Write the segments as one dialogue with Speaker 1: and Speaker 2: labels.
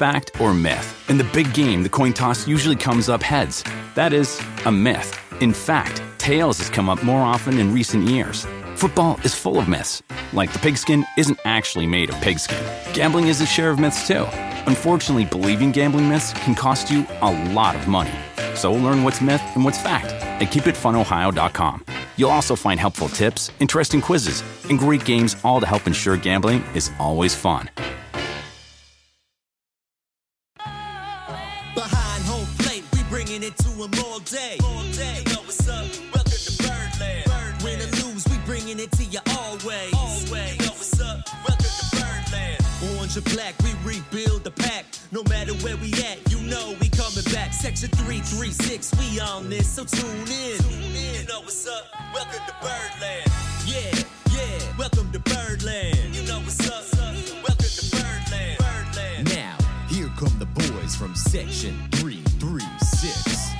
Speaker 1: Fact or myth? In the big game, the coin toss usually comes up heads. That is a myth. In fact, tails has come up more often in recent years. Football is full of myths, like the pigskin isn't actually made of pigskin. Gambling is a share of myths too. Unfortunately, believing gambling myths can cost you a lot of money. So learn what's myth and what's fact at keepitfunohio.com. You'll also find helpful tips, interesting quizzes, and great games all to help ensure gambling is always fun.
Speaker 2: Black, we rebuild the pack. No matter where we at, you know we coming back. Section 336, we on this, so tune in. Tune in. You know what's up? Welcome to Birdland. Yeah, yeah. Welcome to Birdland. You know what's up? Welcome to Birdland. Birdland.
Speaker 3: Now, here come the boys from Section 336.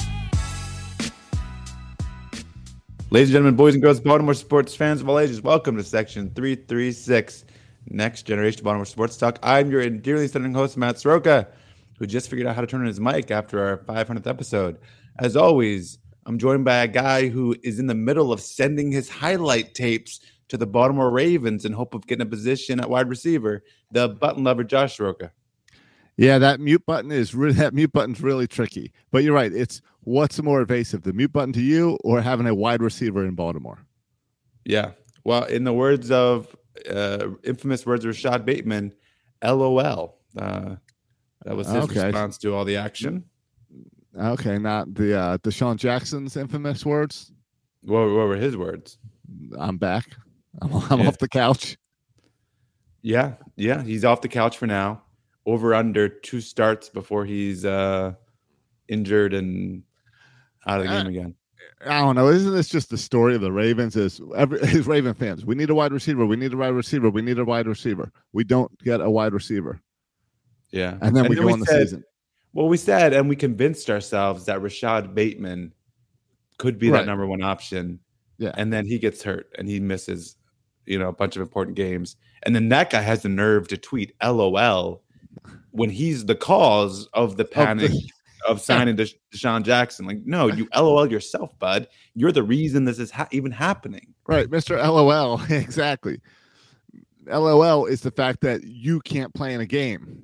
Speaker 4: Ladies and gentlemen, boys and girls, Baltimore sports fans of all ages, welcome to Section 336, Next Generation Baltimore Sports Talk. I'm your dearly stunning host, Matt Soroka, who just figured out how to turn on his mic after our 500th episode. As always, I'm joined by a guy who is in the middle of sending his highlight tapes to the Baltimore Ravens in hope of getting a position at wide receiver, the button lover, Josh Soroka.
Speaker 5: Yeah, that mute button is really that mute button's really tricky. But you're right. It's what's more evasive, the mute button to you or having a wide receiver in Baltimore?
Speaker 4: Yeah. Well, in the words of uh, infamous words of Rashad Bateman, LOL. Uh, that was his
Speaker 5: Okay.
Speaker 4: response to all the action.
Speaker 5: Okay, not the uh DeSean Jackson's infamous words.
Speaker 4: What, what were his words?
Speaker 5: I'm back. I'm, I'm
Speaker 4: Yeah.
Speaker 5: off the couch.
Speaker 4: Yeah, yeah, he's off the couch for now. Over under two starts before he's uh injured and out of the game again.
Speaker 5: I don't know. Isn't this just the story of the Ravens? Is every his Raven fans? We need a wide receiver. We need a wide receiver. We need a wide receiver. We don't get a wide receiver,
Speaker 4: Yeah,
Speaker 5: and then we go on the
Speaker 4: said,
Speaker 5: season.
Speaker 4: Well, we said and we convinced ourselves that Rashad Bateman could be
Speaker 5: Right.
Speaker 4: that number one option.
Speaker 5: Yeah.
Speaker 4: and then he gets hurt and he misses, you know, a bunch of important games. And then that guy has the nerve to tweet "LOL" when he's the cause of the panic of signing Desha- DeSean Jackson. Like, no, you LOL yourself, bud. You're the reason this is ha- even happening.
Speaker 5: Right, Mr. LOL. exactly. LOL is the fact that you can't play in a game.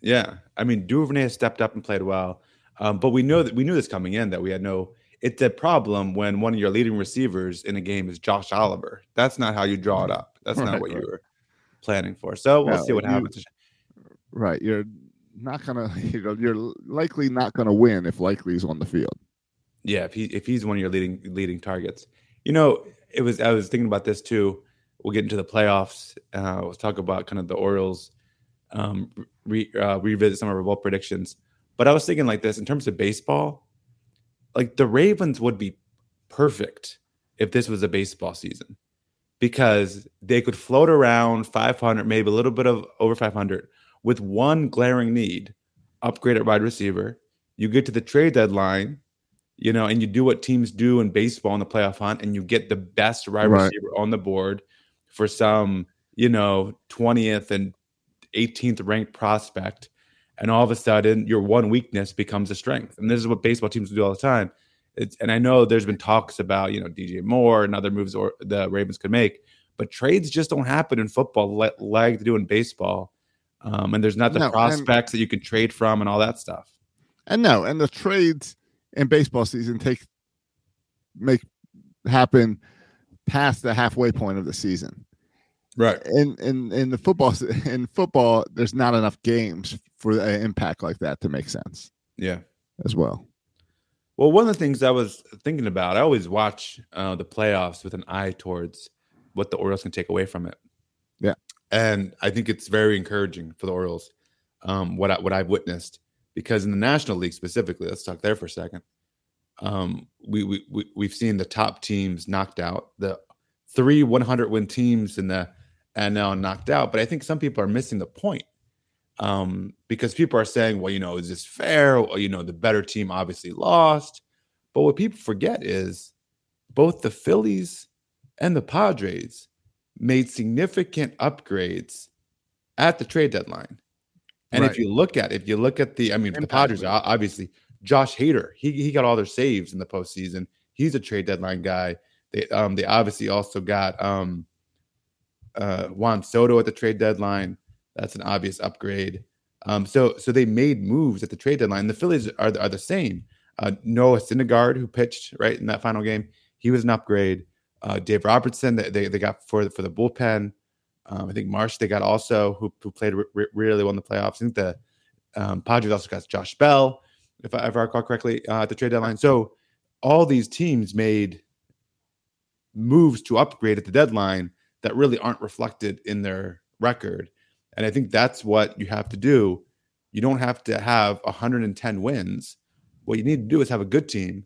Speaker 4: Yeah, I mean Duvernay has stepped up and played well, um, but we know that we knew this coming in that we had no. It's a problem when one of your leading receivers in a game is Josh Oliver. That's not how you draw it up. That's not
Speaker 5: Right,
Speaker 4: what you
Speaker 5: right.
Speaker 4: were planning for. So we'll see what
Speaker 5: you-
Speaker 4: happens.
Speaker 5: Right. You're not gonna you know, you're likely not gonna win if likely's on the field.
Speaker 4: Yeah, if he if he's one of your leading leading targets, you know, it was. I was thinking about this too. We'll get into the playoffs. Uh, we'll talk about kind of the Orioles. Um, re, uh, revisit some of our bowl predictions. But I was thinking like this in terms of baseball, like the Ravens would be perfect if this was a baseball season because they could float around 500, maybe a little bit of over 500 with one glaring need upgrade at wide receiver. You get to the trade deadline, you know, and you do what teams do in baseball in the playoff hunt, and you get the best wide
Speaker 5: Right.
Speaker 4: receiver on the board for some, you know, 20th and 18th ranked prospect. And all of a sudden, your one weakness becomes a strength. And this is what baseball teams do all the time. It's, and I know there's been talks about, you know, DJ Moore and other moves or the Ravens could make, but trades just don't happen in football like, like they do in baseball. Um, and there's not the
Speaker 5: No, and-
Speaker 4: prospects that you can trade from and all that stuff.
Speaker 5: And no, and the trades in baseball season take make happen past the halfway point of the season.
Speaker 4: Right.
Speaker 5: In in in the football in football, there's not enough games for an impact like that to make sense
Speaker 4: Yeah.
Speaker 5: as well.
Speaker 4: Well, one of the things I was thinking about, I always watch uh, the playoffs with an eye towards what the Orioles can take away from it. And I think it's very encouraging for the Orioles. Um, what I, what I've witnessed, because in the National League specifically, let's talk there for a second. Um, we we, we we've seen the top teams knocked out, the three 100 win teams in the now knocked out. But I think some people are missing the point um, because people are saying, well, you know, is this fair? You know, the better team obviously lost. But what people forget is both the Phillies and the Padres made significant upgrades at the trade deadline. And if you look at if you look at the, I mean, the Padres obviously Josh Hader, he he got all their saves in the postseason. He's a trade deadline guy. They um they obviously also got um uh Juan Soto at the trade deadline. That's an obvious upgrade. Um, so so they made moves at the trade deadline. The Phillies are the, are the same. Uh, Noah Syndergaard, who pitched right in that final game, he was an upgrade. Uh, Dave Robertson, they, they, they got for the, for the bullpen. Um, I think Marsh they got also who, who played re- really well in the playoffs. I think the um, Padres also got Josh Bell, if I, if I recall correctly, uh, at the trade deadline. So all these teams made moves to upgrade at the deadline that really aren't reflected in their record. And I think that's what you have to do. You don't have to have 110 wins. What you need to do is have a good team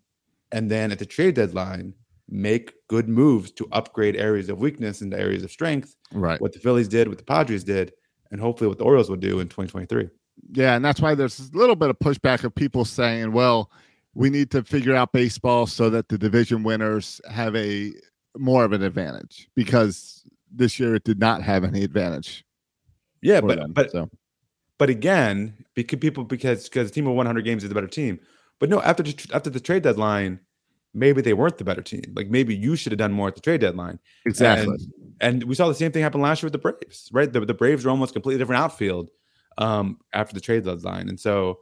Speaker 4: and then at the trade deadline make good moves to upgrade areas of weakness into areas of strength.
Speaker 5: Right.
Speaker 4: What the Phillies did, what the Padres did, and hopefully what the Orioles will do in 2023.
Speaker 5: Yeah, and that's why there's a little bit of pushback of people saying, "Well, we need to figure out baseball so that the division winners have a more of an advantage because this year it did not have any advantage."
Speaker 4: Yeah, but
Speaker 5: them,
Speaker 4: but
Speaker 5: so
Speaker 4: But again, because people because because the team of 100 games is the better team. But no, after the, after the trade deadline, maybe they weren't the better team. Like maybe you should have done more at the trade deadline.
Speaker 5: exactly.
Speaker 4: And, and we saw the same thing happen last year with the Braves, right? The, the Braves were almost completely different outfield um, after the trade deadline, and so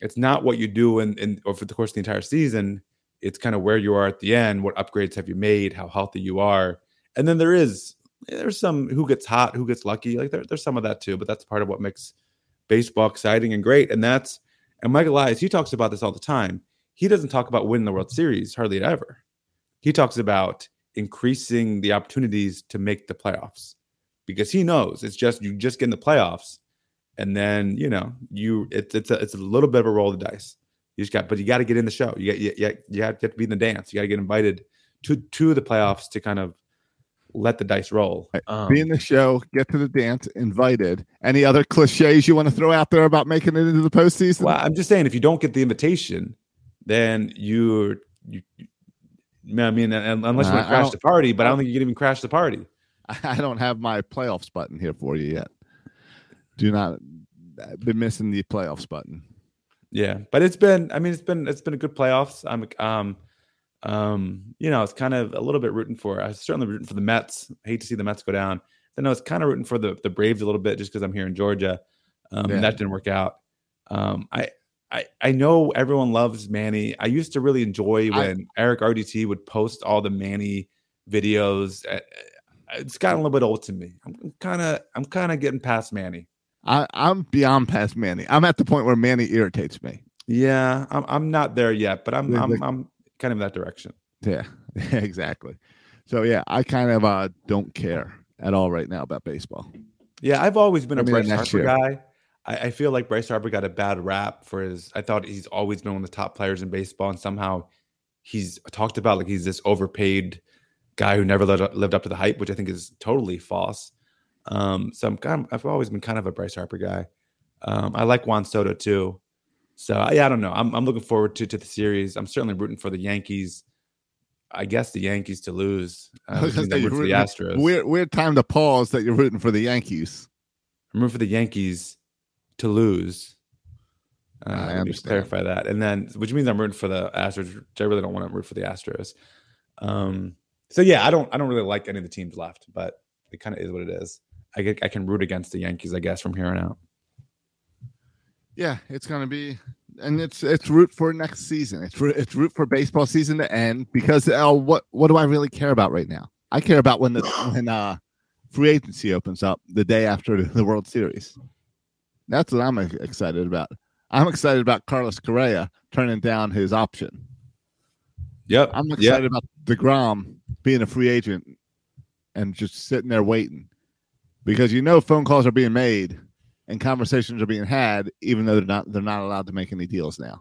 Speaker 4: it's not what you do in, in over the course of the entire season. It's kind of where you are at the end. What upgrades have you made? How healthy you are, and then there is there's some who gets hot, who gets lucky. Like there, there's some of that too, but that's part of what makes baseball exciting and great. And that's and Michael Elias, he talks about this all the time. He doesn't talk about winning the World Series hardly ever. He talks about increasing the opportunities to make the playoffs because he knows it's just you just get in the playoffs and then you know you it's it's a, it's a little bit of a roll of the dice. You just got, but you got to get in the show. You got you, you, you have to be in the dance. You got to get invited to to the playoffs to kind of let the dice roll. Um,
Speaker 5: Be in the show, get to the dance, invited. Any other cliches you want to throw out there about making it into the postseason?
Speaker 4: Well, I'm just saying, if you don't get the invitation, then you, you, I mean, unless you want to crash the party, but I don't think you can even crash the party.
Speaker 5: I don't have my playoffs button here for you yet. Do not I've been missing the playoffs button.
Speaker 4: Yeah, but it's been, I mean, it's been, it's been a good playoffs. I'm, um, um, you know, it's kind of a little bit rooting for. I was certainly rooting for the Mets. I hate to see the Mets go down. Then I was kind of rooting for the the Braves a little bit just because I'm here in Georgia. Um,
Speaker 5: Yeah.
Speaker 4: and that didn't work out. Um, I. I, I know everyone loves Manny. I used to really enjoy
Speaker 5: I-
Speaker 4: when Eric RDT would post all the Manny videos. Uh, It's gotten a little bit old to me. I'm kind of I'm kind of getting past Manny.
Speaker 5: I, I'm beyond past Manny. I'm at the point where Manny irritates me.
Speaker 4: Yeah, I'm I'm not there yet, but I'm I'm, I'm kind of in that direction.
Speaker 5: Yeah, exactly. So yeah, I kind of uh, don't care at all right now about baseball.
Speaker 4: Yeah, I've always been a
Speaker 5: I
Speaker 4: Bryce Harper
Speaker 5: year.
Speaker 4: guy. I, I feel like Bryce Harper got a bad rap for his. I thought he's always been one of the top players in baseball, and somehow he's talked about like he's this overpaid guy who never lived up, lived up to the hype, which I think is totally false. Um, so I'm kind of, I've always been kind of a Bryce Harper guy. Um, I like Juan Soto too. So yeah, I don't know. I'm I'm looking forward to to the series. I'm certainly rooting for the Yankees. I guess the Yankees to lose. Uh, which means I'm rooting for the Astros.
Speaker 5: Weird, weird time to pause that you're rooting for the Yankees.
Speaker 4: I'm rooting for the Yankees to lose. Uh,
Speaker 5: I understand.
Speaker 4: clarify that, and then which means I'm rooting for the Astros. Which I really don't want to root for the Astros. Um, so yeah, I don't. I don't really like any of the teams left, but it kind of is what it is. I get, I can root against the Yankees, I guess, from here on out.
Speaker 5: Yeah, it's gonna be, and it's it's root for next season. It's root, it's root for baseball season to end because uh, what what do I really care about right now? I care about when the when uh free agency opens up the day after the World Series. That's what I'm excited about. I'm excited about Carlos Correa turning down his option.
Speaker 4: Yep.
Speaker 5: I'm excited about Degrom being a free agent and just sitting there waiting because you know phone calls are being made and conversations are being had, even though they're not they're not allowed to make any deals now.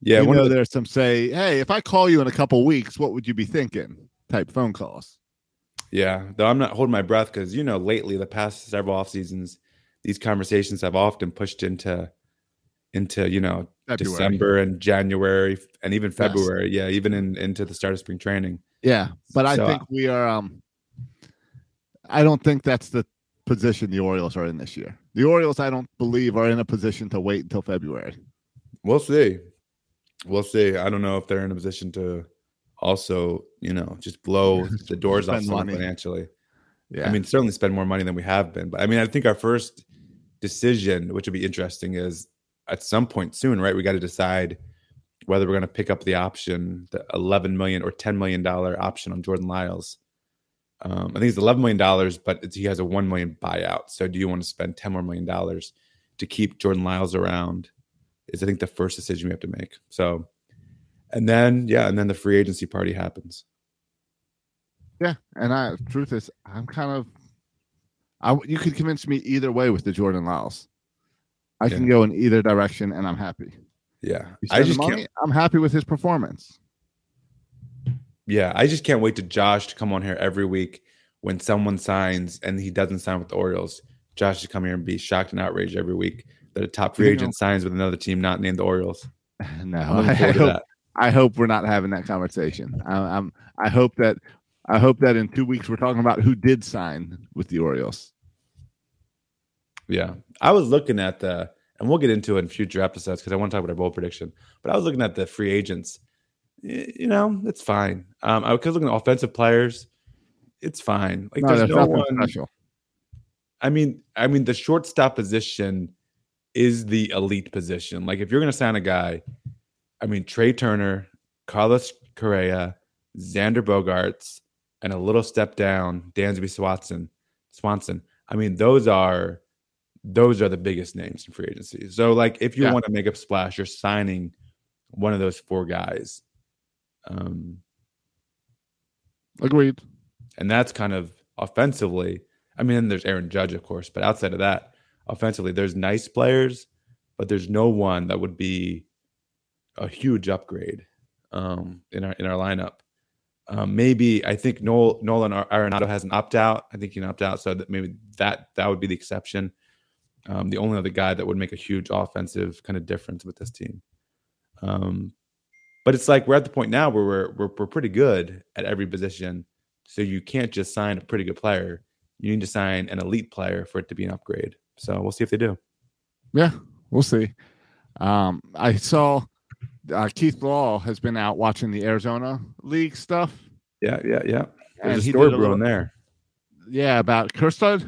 Speaker 4: Yeah,
Speaker 5: you know,
Speaker 4: the-
Speaker 5: there's some say, "Hey, if I call you in a couple weeks, what would you be thinking?" Type phone calls.
Speaker 4: Yeah, though I'm not holding my breath because you know lately the past several off seasons, these conversations have often pushed into into you know
Speaker 5: February.
Speaker 4: December and January and even
Speaker 5: Yes.
Speaker 4: February. Yeah, even in into the start of spring training.
Speaker 5: Yeah, but I think we are. um I don't think that's the position the Orioles are in this year. The Orioles, I don't believe, are in a position to wait until February.
Speaker 4: We'll see. We'll see. I don't know if they're in a position to also you know just blow the doors off
Speaker 5: Spend
Speaker 4: someone
Speaker 5: money.
Speaker 4: financially.
Speaker 5: Yeah,
Speaker 4: I mean, certainly spend more money than we have been. But I mean, I think our first decision, which would be interesting, is at some point soon, right? We got to decide whether we're going to pick up the option, the 11 million or 10 million dollar option on Jordan Lyles. Um, I think it's 11 million dollars, but he has a 1 million buyout. So, do you want to spend 10 more million dollars to keep Jordan Lyles around? Is I think the first decision we have to make. So, and then yeah, and then the free agency party happens.
Speaker 5: yeah. And I, truth is, I'm kind of. I you could convince me either way with the Jordan Lyles. I can go in either direction, and I'm happy.
Speaker 4: Yeah, I just can't.
Speaker 5: money, I'm happy with his performance.
Speaker 4: Yeah, I just can't wait to Josh to come on here every week when someone signs and he doesn't sign with the Orioles. Josh to come here and be shocked and outraged every week that a top free
Speaker 5: You
Speaker 4: agent
Speaker 5: know-
Speaker 4: signs with another team not named the Orioles.
Speaker 5: No, I,
Speaker 4: looking forward to
Speaker 5: hope. I hope we're not having that conversation. I, I'm. I hope that. I hope that in two weeks we're talking about who did sign with the Orioles.
Speaker 4: Yeah, I was looking at the, and we'll get into it in future episodes because I want to talk about our bold prediction. But I was looking at the free agents. You know, it's fine. Um, I was looking at offensive players. It's fine. Like
Speaker 5: no,
Speaker 4: there's
Speaker 5: there's
Speaker 4: no one.
Speaker 5: special.
Speaker 4: I mean, I mean, the shortstop position is the elite position. Like, if you're going to sign a guy, I mean, Trea Turner, Carlos Correa, Xander Bogaerts, and a little step down, Dansby Swanson. Swanson. I mean, those are those are the biggest names in free agency. So, like, if you
Speaker 5: Yeah.
Speaker 4: want to make a splash, you're signing one of those four guys. Um,
Speaker 5: Agreed.
Speaker 4: and that's kind of offensively. I mean, there's Aaron Judge, of course, but outside of that, offensively, there's nice players, but there's no one that would be a huge upgrade um, in our in our lineup. Um, maybe I think Noel, Nolan Ar- Arenado has an opt out. I think he can opt out, so that maybe that that would be the exception. Um, the only other guy that would make a huge offensive kind of difference with this team. Um, but it's like we're at the point now where we're, we're we're pretty good at every position. So you can't just sign a pretty good player. You need to sign an elite player for it to be an upgrade. So we'll see if they do.
Speaker 5: Yeah, we'll see. Um, I saw uh, Keith Law has been out watching the Arizona League stuff.
Speaker 4: Yeah, yeah, yeah.
Speaker 5: And
Speaker 4: There's a story brewing there.
Speaker 5: Yeah, about Kjerstad.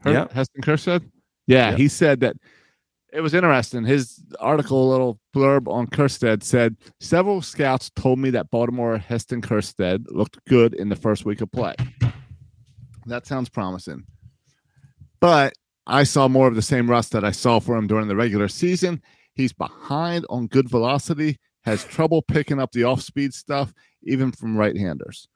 Speaker 5: Her-
Speaker 4: Yeah.
Speaker 5: Heston Kjerstad. Yeah,
Speaker 4: Yeah.
Speaker 5: he said that it was interesting. His article, a little blurb on Kjerstad said several scouts told me that Baltimore Heston Kjerstad looked good in the first week of play. That sounds promising. But I saw more of the same rust that I saw for him during the regular season. He's behind on good velocity, has trouble picking up the off speed stuff, even from right handers.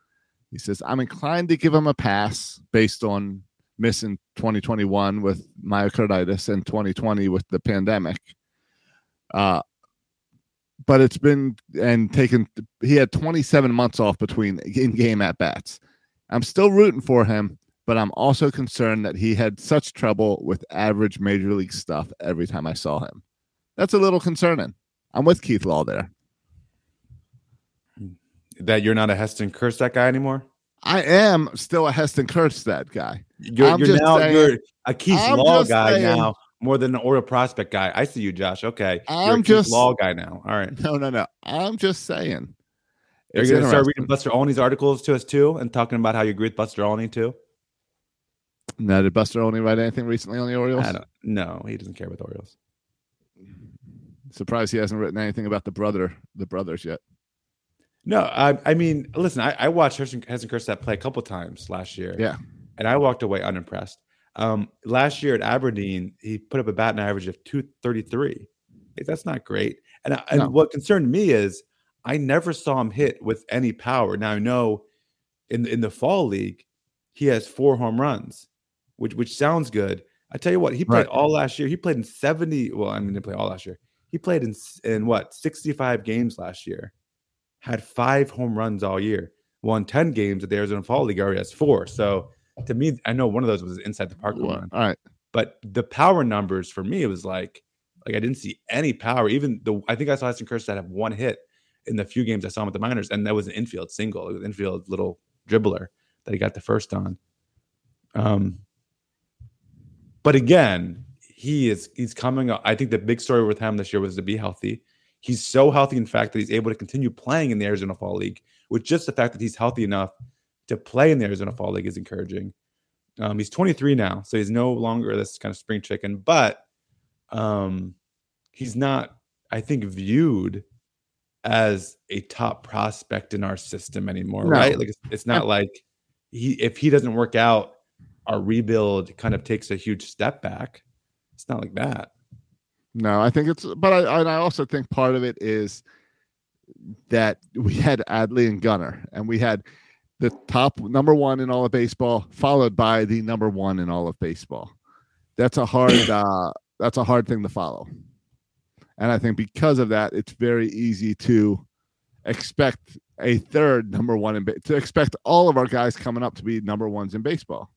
Speaker 5: He says, I'm inclined to give him a pass based on missing 2021 with myocarditis and 2020 with the pandemic. Uh, but it's been and taken, he had 27 months off between in game at bats. I'm still rooting for him, but I'm also concerned that he had such trouble with average major league stuff every time I saw him. That's a little concerning. I'm with Keith Law there.
Speaker 4: That you're not a Heston Kjerstad guy anymore.
Speaker 5: I am still a Heston Kjerstad guy.
Speaker 4: You're,
Speaker 5: I'm
Speaker 4: you're
Speaker 5: just
Speaker 4: now
Speaker 5: saying-
Speaker 4: you're a Keith
Speaker 5: I'm
Speaker 4: Law guy
Speaker 5: saying-
Speaker 4: now more than an Oriole prospect guy. I see you, Josh. Okay, you're a
Speaker 5: I'm
Speaker 4: Keith
Speaker 5: just-
Speaker 4: Law guy now. All right.
Speaker 5: No, no, no. I'm just saying.
Speaker 4: Are you going to start reading Buster Olney's articles to us too, and talking about how you agree with Buster Olney too?
Speaker 5: Now, did Buster Olney write anything recently on the Orioles?
Speaker 4: No, he doesn't care about the Orioles.
Speaker 5: Surprised he hasn't written anything about the brother, the brothers yet.
Speaker 4: No, I, I mean, listen, I, I watched Heston, Heston Kjerstad play a couple times last year.
Speaker 5: Yeah.
Speaker 4: And I walked away unimpressed. Um, last year at Aberdeen, he put up a batting average of 233. Like, that's not great. And, I, and what concerned me is I never saw him hit with any power. Now I know in in the fall league, he has four home runs, which which sounds good. I tell you what, he played
Speaker 5: Right.
Speaker 4: all last year. He played in 70. Well, I mean, he didn't play all last year. He played in in what 65 games last year. Had five home runs all year. Won 10 games at the Arizona Fall League. Already has four. So to me, I know one of those was inside the park run.
Speaker 5: all right.
Speaker 4: But the power numbers for me, it was like, like I didn't see any power. Even the I think I saw Heston Kjerstad have one hit in the few games I saw him at the minors, and that was an infield single. It was an infield little dribbler that he got the first on. Um, but again, he is he's coming. I think the big story with him this year was to be healthy. He's so healthy, in fact, that he's able to continue playing in the Arizona Fall League. With just the fact that he's healthy enough to play in the Arizona Fall League is encouraging. Um, he's 23 now, so he's no longer this kind of spring chicken, but um, he's not, I think, viewed as a top prospect in our system anymore,
Speaker 5: No.
Speaker 4: right? Like it's, it's not like he if he doesn't work out, our rebuild kind of takes a huge step back. It's not like that.
Speaker 5: No, I think it's, but I, I also think part of it is that we had Adley and Gunnar, and we had the top number one in all of baseball, followed by the number one in all of baseball. That's a hard, uh, that's a hard thing to follow, and I think because of that, it's very easy to expect a third number one in to expect all of our guys coming up to be number ones in baseball.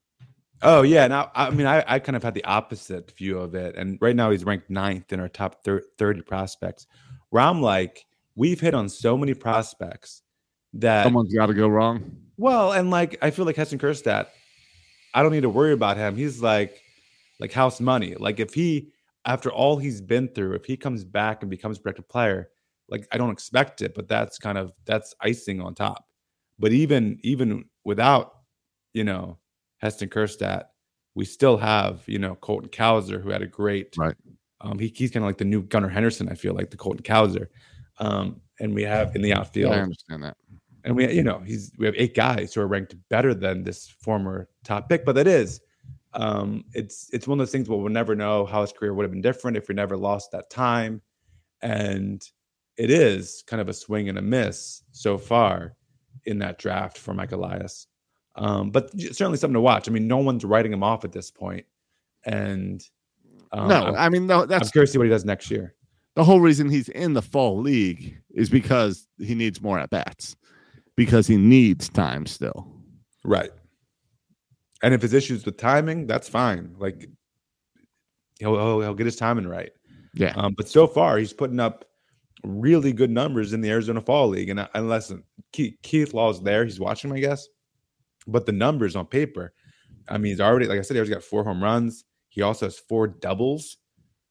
Speaker 4: Oh yeah, now I mean I, I kind of had the opposite view of it, and right now he's ranked ninth in our top thir- thirty prospects. Where I'm like, we've hit on so many prospects that
Speaker 5: Someone's got to go wrong.
Speaker 4: well, and like I feel like Heston Kjerstad, I don't need to worry about him. He's like like house money. Like if he after all he's been through, if he comes back and becomes a productive player, like I don't expect it, but that's kind of that's icing on top. But even even without, you know, Heston Kjerstad, we still have, you know, Colton Cowser, who had a great
Speaker 5: Right.
Speaker 4: um he, he's kind of like the new Gunnar Henderson, I feel like the Colton Cowser. Um, and we have in the outfield
Speaker 5: I understand that.
Speaker 4: and we you know he's we have eight guys who are ranked better than this former top pick but that is um it's it's one of those things where we'll never know how his career would have been different if we never lost that time and it is kind of a swing and a miss so far in that draft for Mike Elias um but certainly something to watch i mean no one's writing him off at this point and um,
Speaker 5: no,
Speaker 4: I'm,
Speaker 5: I mean no,
Speaker 4: I'm
Speaker 5: that's
Speaker 4: curious to see what he does next year
Speaker 5: the whole reason he's in the fall league is because he needs more at bats because he needs time still.
Speaker 4: Right. And if his issues with timing, that's fine. Like he'll he'll, he'll get his timing right.
Speaker 5: Yeah.
Speaker 4: Um, but so far, he's putting up really good numbers in the Arizona Fall League. And, and listen, Keith, Keith Law's there. He's watching, him, I guess. But the numbers on paper, I mean, he's already, like I said, he already got four home runs. He also has four doubles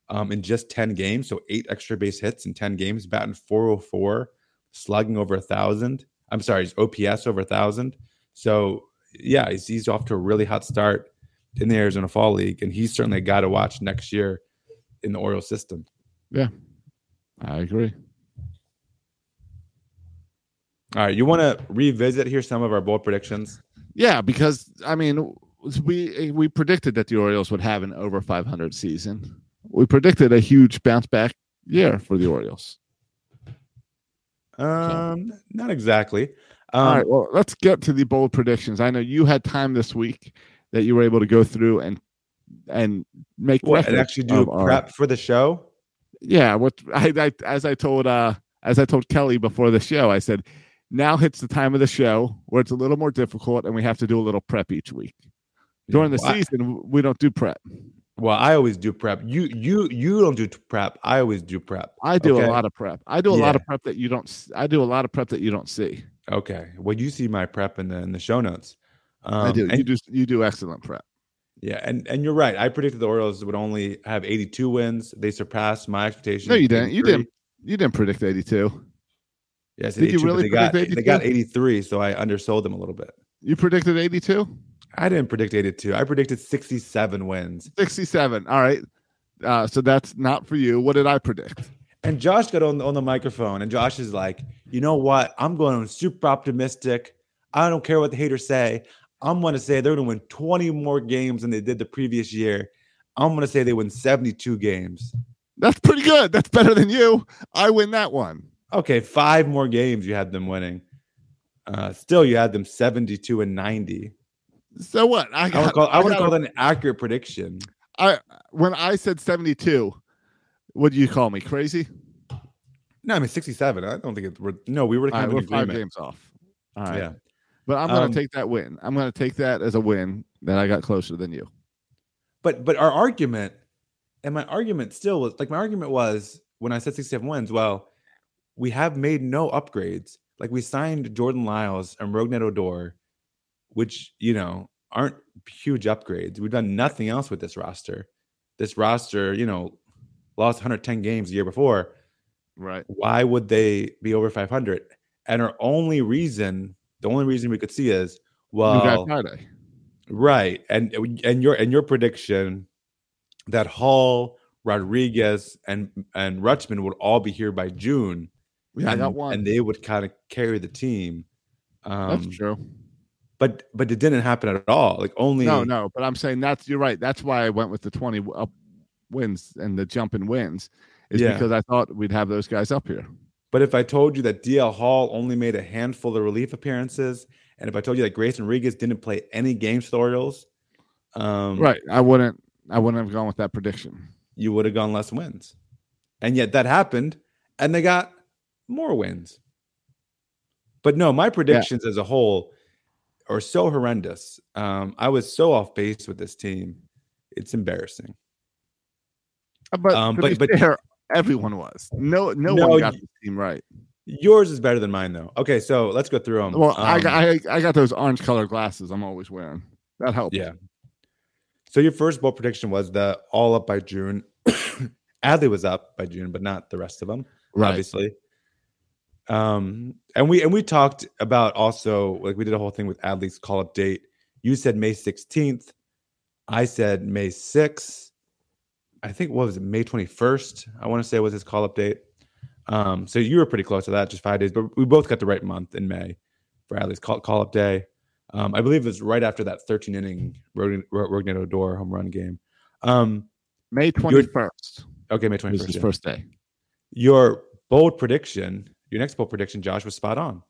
Speaker 4: um, in just 10 games. So eight extra base hits in 10 games, batting 404, slugging over a 1,000. I'm sorry, his OPS over a 1,000. So, yeah, he's, he's off to a really hot start in the Arizona Fall League. And he's certainly a guy to watch next year in the Orioles system.
Speaker 5: Yeah, I agree.
Speaker 4: All right, you want to revisit here some of our bold predictions?
Speaker 5: Yeah, because I mean, we we predicted that the Orioles would have an over 500 season. We predicted a huge bounce back year for the Orioles.
Speaker 4: Um, not exactly. Um,
Speaker 5: All right, well, let's get to the bold predictions. I know you had time this week that you were able to go through and and make
Speaker 4: what, and actually do a
Speaker 5: our-
Speaker 4: prep for the show.
Speaker 5: yeah what I, I as i told uh as i told kelly before the show i said now hits the time of the show where it's a little more difficult and we have to do a little prep each week during the
Speaker 4: Well,
Speaker 5: season we don't do prep
Speaker 4: Well, I always do prep. You you you don't do prep. I always do prep.
Speaker 5: i do
Speaker 4: Okay.
Speaker 5: a lot of prep i do a lot of prep that you don't i do a lot of prep that you don't see
Speaker 4: Okay. Well, you see my prep in the in the show notes. Um,
Speaker 5: i do
Speaker 4: And,
Speaker 5: you do you do excellent prep
Speaker 4: yeah, and and you're right. I predicted the Orioles would only have 82 wins. They surpassed my expectations.
Speaker 5: no you didn't you didn't you didn't predict 82
Speaker 4: Yes,
Speaker 5: Did you really
Speaker 4: they got they got 83, so I undersold them a little bit.
Speaker 5: you predicted 82
Speaker 4: I didn't predict 82. I predicted 67 wins.
Speaker 5: 67 all right uh, so that's not for you what did i predict
Speaker 4: And Josh got on on the microphone, and Josh is like, "You know what? I'm going super optimistic. I don't care what the haters say. I'm going to say they're going to win 20 more games than they did the previous year. I'm going to say they win 72 games.
Speaker 5: that's pretty good that's better than you i win that one
Speaker 4: Okay, five more games you had them winning. Uh, still, you had them 72 and 90.
Speaker 5: so what i
Speaker 4: I
Speaker 5: got
Speaker 4: would call I would
Speaker 5: got
Speaker 4: call that an accurate prediction.
Speaker 5: I when I said 72, what do you call me? Crazy?
Speaker 4: No, I mean 67. I don't think it. We're, no, we were kind
Speaker 5: right,
Speaker 4: of
Speaker 5: five games off. All right.
Speaker 4: Yeah.
Speaker 5: But I'm gonna
Speaker 4: Um,
Speaker 5: take that win. I'm gonna take that as a win that I got closer than you.
Speaker 4: But but our argument, and my argument still was like my argument was when I said 67 wins. Well, we have made no upgrades. Like we signed Jordan Lyles and Rougned Odor, which you know aren't huge upgrades. We've done nothing else with this roster. This roster, you know, lost 110 games the year before.
Speaker 5: Right.
Speaker 4: Why would they be over 500? And our only reason, the only reason we could see is well,
Speaker 5: Friday.
Speaker 4: Right. And and your and your prediction that Hall, Rodriguez, and and Rutschman would all be here by June.
Speaker 5: Yeah, I
Speaker 4: and,
Speaker 5: got one.
Speaker 4: And they would kind of carry the team. Um,
Speaker 5: That's true.
Speaker 4: But but it didn't happen at all. Like only
Speaker 5: No, no, but I'm saying that's you're right. That's why I went with the 20 up wins and the jump in wins is
Speaker 4: Yeah.
Speaker 5: because I thought we'd have those guys up here.
Speaker 4: But if I told you that DL Hall only made a handful of relief appearances, and if I told you that Grayson Rodriguez didn't play any games for the Orioles, um,
Speaker 5: Right. I wouldn't I wouldn't have gone with that prediction.
Speaker 4: you would have gone less wins. And yet that happened, and they got more wins. But no, my predictions as a whole are so horrendous. Um, I was so off base with this team. It's embarrassing.
Speaker 5: Uh, But
Speaker 4: Um, but- but-
Speaker 5: fair, everyone was. No no,
Speaker 4: No,
Speaker 5: one got the team right.
Speaker 4: Yours is better than mine, though. Okay, so let's go through them.
Speaker 5: Well, I got I, I got those orange colored glasses I'm always wearing. That helps.
Speaker 4: Yeah. So your first bold prediction was the all up by June. Adley was up by June, but not the rest of them.
Speaker 5: Right.
Speaker 4: obviously. Um, and we and we talked about also like we did a whole thing with Adley's call up date. You said May 16th. I said May 6th. I think what was it, May 21st? I want to say was his call up date. Um, so you were pretty close to that, just five days, but we both got the right month in May for Adley's call, call up day. Um, I believe it was right after that 13 inning Rogn- Rougned Odor home run game. Um,
Speaker 5: May 21st
Speaker 4: okay, May 21st.
Speaker 5: his
Speaker 4: yeah.
Speaker 5: first day.
Speaker 4: Your bold prediction, your next bold prediction, Josh, was spot on.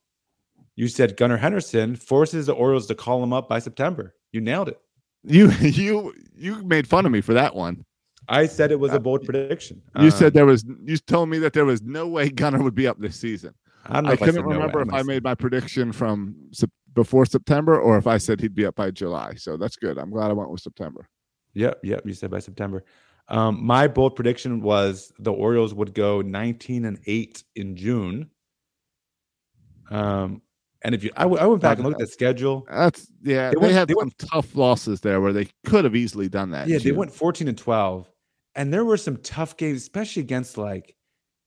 Speaker 4: You said Gunnar Henderson forces the Orioles to call him up by September. You nailed it.
Speaker 5: You you you made fun of me for that one.
Speaker 4: I said it was a bold prediction.
Speaker 5: You said
Speaker 4: Um,
Speaker 5: there was you told me that there was no way Gunnar would be up this season.
Speaker 4: I don't know
Speaker 5: I
Speaker 4: if I
Speaker 5: couldn't
Speaker 4: said no
Speaker 5: remember if I made my prediction from before September or if I said he'd be up by July. So that's good. I'm glad I went with September.
Speaker 4: Yep, yep. You said by September. Um, my bold prediction was the Orioles would go 19 and 8 in June. Um, and if you, I, w- I went back and looked at the schedule.
Speaker 5: That's yeah.
Speaker 4: They
Speaker 5: They, had
Speaker 4: they
Speaker 5: some
Speaker 4: went-
Speaker 5: tough losses there where they could have easily done that.
Speaker 4: Yeah, they went 14 and 12. And there were some tough games, especially against like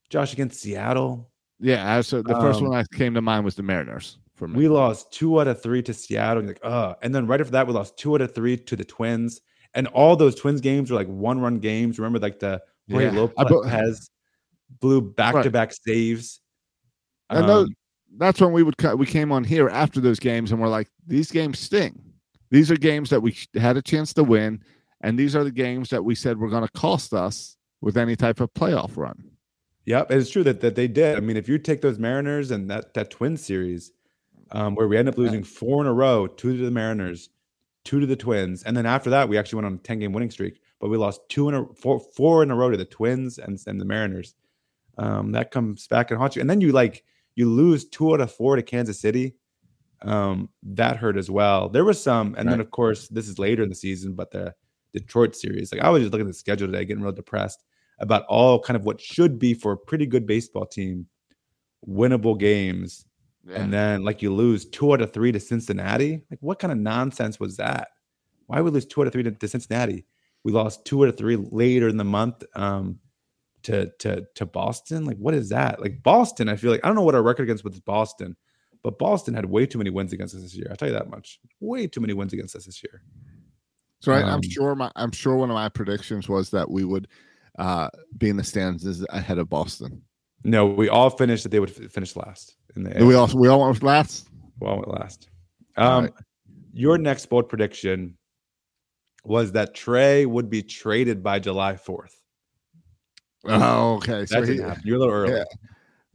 Speaker 4: Josh against Seattle.
Speaker 5: Yeah, so the first
Speaker 4: Um,
Speaker 5: one that came to mind was the Mariners for me.
Speaker 4: We lost two out of three to Seattle. like, uh, and then right after that, we lost two out of three to the Twins. And all those Twins games were like one run games. Remember, like the Jorge
Speaker 5: Yeah, I
Speaker 4: Lopez
Speaker 5: bu-
Speaker 4: blew back to back saves.
Speaker 5: And those-
Speaker 4: Um,
Speaker 5: that's when we would cut. We came on here after those games and we're like, these games sting. These are games that we had a chance to win, and these are the games that we said were going to cost us with any type of playoff run.
Speaker 4: Yep, it's true that, that they did. I mean, if you take those Mariners and that that Twin series, um, where we end up losing four in a row, two to the Mariners, two to the Twins, and then after that, we actually went on a ten game winning streak, but we lost two in a four four in a row to the Twins and and the Mariners. Um, that comes back and haunt you, and then you like you lose two out of four to Kansas City. Um, that hurt as well. There was some, and then of course this is later in the season, but the Detroit series, like I was just looking at the schedule today, getting real depressed about all kind of what should be for a pretty good baseball team, winnable games, and then like you lose two out of three to Cincinnati. Like what kind of nonsense was that? Why would we lose two out of three to, to Cincinnati? We lost two out of three later in the month um, to to to Boston. Like what is that? Like Boston, I feel like I don't know what our record against with Boston, but Boston had way too many wins against us this year. I'll tell you that much. Way too many wins against us this year.
Speaker 5: So I, I'm
Speaker 4: Um,
Speaker 5: sure my I'm sure one of my predictions was that we would uh, be in the stands ahead of Boston.
Speaker 4: No, we all finished that they would f- finish last in the
Speaker 5: And we all we all went last.
Speaker 4: We all went last. Um,
Speaker 5: right.
Speaker 4: Your next bold prediction was that Trey would be traded by July 4th.
Speaker 5: Oh, okay. So
Speaker 4: That
Speaker 5: he,
Speaker 4: didn't happen. You're a little early.
Speaker 5: Yeah.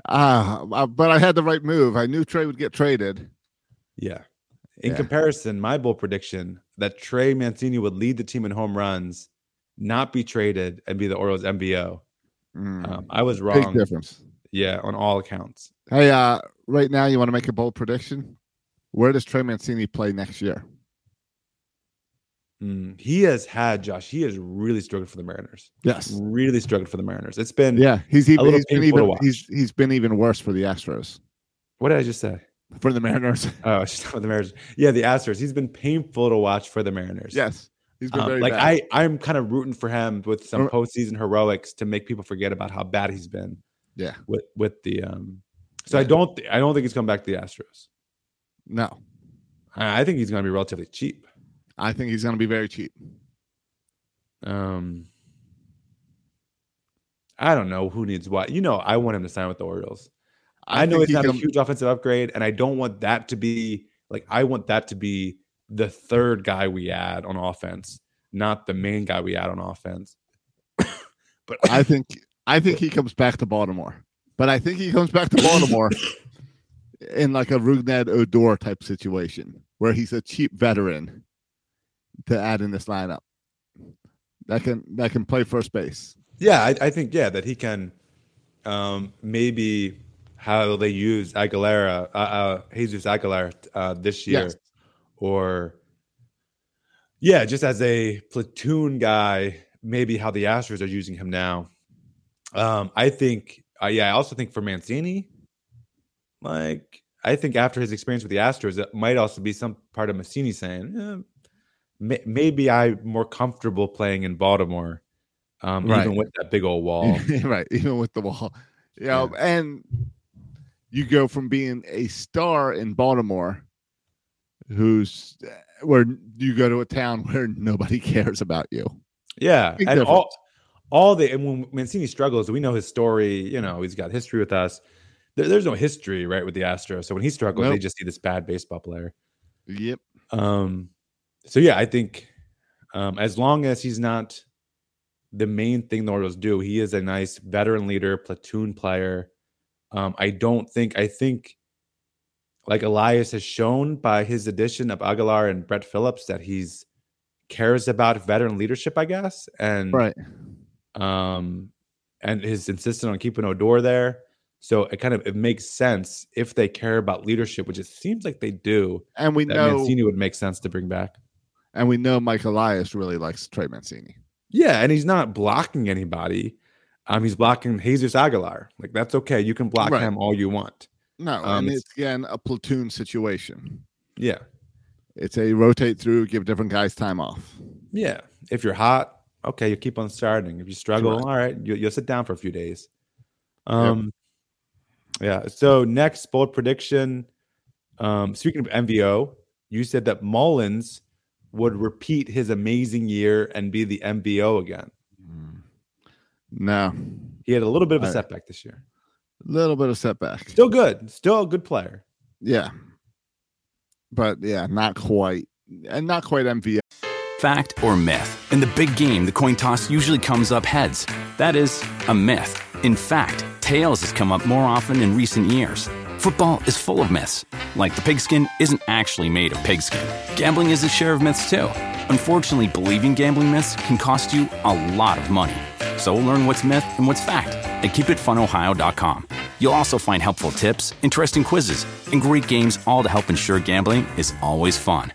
Speaker 5: ah, uh, but I had the right move. I knew Trey would get traded.
Speaker 4: Yeah. In
Speaker 5: Yeah.
Speaker 4: comparison, my bold prediction that Trey Mancini would lead the team in home runs not be traded and be the Orioles MVO.
Speaker 5: Mm,
Speaker 4: Um, I was
Speaker 5: big
Speaker 4: wrong.
Speaker 5: difference.
Speaker 4: Yeah, on all accounts.
Speaker 5: Hey, uh, right now, you want to make a bold prediction? Where does Trey Mancini play next year?
Speaker 4: Mm, he has had Josh. He has really struggled for the Mariners.
Speaker 5: Yes.
Speaker 4: Really struggled for the Mariners. It's been
Speaker 5: Yeah, he's even he's been even he's he's been even worse for the Astros.
Speaker 4: What did I just say?
Speaker 5: For the Mariners.
Speaker 4: Oh, just talking about the Mariners. Yeah, the Astros. He's been painful to watch for the Mariners.
Speaker 5: yes. He's been
Speaker 4: Um,
Speaker 5: very
Speaker 4: like
Speaker 5: bad.
Speaker 4: I, I'm kind of rooting for him with some postseason heroics to make people forget about how bad he's been
Speaker 5: Yeah.
Speaker 4: with with the. um So I don't, th- I don't think he's coming back to the Astros.
Speaker 5: No.
Speaker 4: I I think he's going to be relatively cheap.
Speaker 5: I think he's gonna be very cheap.
Speaker 4: Um, I don't know who needs what. You know, I want him to sign with the Orioles. I, know
Speaker 5: think
Speaker 4: it's not a huge offensive upgrade, and I don't want that to be like I want that to be the third guy we add on offense, not the main guy we add on offense. but
Speaker 5: I think I think he comes back to Baltimore. But I think he comes back to Baltimore in like a Rougned Odor type situation where he's a cheap veteran to add in this lineup. That can that can play first base.
Speaker 4: yeah, I, I think yeah that he can um, maybe how they use Aguilera, uh, uh, Jesus Aguilar uh, this year,
Speaker 5: Yes.
Speaker 4: or yeah, just as a platoon guy, maybe how the Astros are using him now. Um, I think, uh, yeah, I also think for Mancini, like I think after his experience with the Astros, it might also be some part of Mancini saying, eh, may- maybe I'm more comfortable playing in Baltimore, um,
Speaker 5: Right.
Speaker 4: even with that big old wall.
Speaker 5: right, even with the wall. You know, and you go from being a star in Baltimore, who's where you go to a town where nobody cares about you.
Speaker 4: Yeah,
Speaker 5: Big
Speaker 4: and
Speaker 5: difference.
Speaker 4: all the and when Mancini struggles, we know his story. You know, he's got history with us. There, there's no history, right, with the Astros. So when he struggles, they just see this bad baseball player.
Speaker 5: Yep.
Speaker 4: Um, so yeah, I think um, as long as he's not the main thing the Orioles do, he is a nice veteran leader, platoon player. Um, I don't think I think like Elias has shown by his addition of Aguilar and Brett Phillips that he's cares about veteran leadership, I guess, and
Speaker 5: Right.
Speaker 4: Um, and is insistent on keeping Odor there. So it kind of it makes sense if they care about leadership, which it seems like they do.
Speaker 5: And we know
Speaker 4: Mancini would make sense to bring back.
Speaker 5: and we know Mike Elias really likes Trey Mancini.
Speaker 4: Yeah, and he's not blocking anybody. Um, he's blocking Jesus Aguilar. Like that's okay. You can block
Speaker 5: Right.
Speaker 4: him all you want.
Speaker 5: No,
Speaker 4: Um,
Speaker 5: and
Speaker 4: it's
Speaker 5: again a platoon situation.
Speaker 4: Yeah,
Speaker 5: It's a rotate through, give different guys time off.
Speaker 4: yeah. If you're hot, okay, you keep on starting. If you struggle, all right, you, you'll sit down for a few days. Um, yeah. So next bold prediction. Um, speaking of MVO, you said that Mullins would repeat his amazing year and be the MVO again.
Speaker 5: No,
Speaker 4: He had a little bit of a setback this year.
Speaker 5: little bit of setback.
Speaker 4: Still good. Still a good player.
Speaker 5: Yeah, but yeah, not quite, and not quite MVP.
Speaker 1: Fact or myth? In the big game, the coin toss usually comes up heads. That is a myth. In fact, tails has come up more often in recent years. Football is full of myths, like the pigskin isn't actually made of pigskin. Gambling is a share of myths too. Unfortunately, believing gambling myths can cost you a lot of money. So learn what's myth and what's fact at keepitfunohio.com. You'll also find helpful tips, interesting quizzes, and great games all to help ensure gambling is always fun.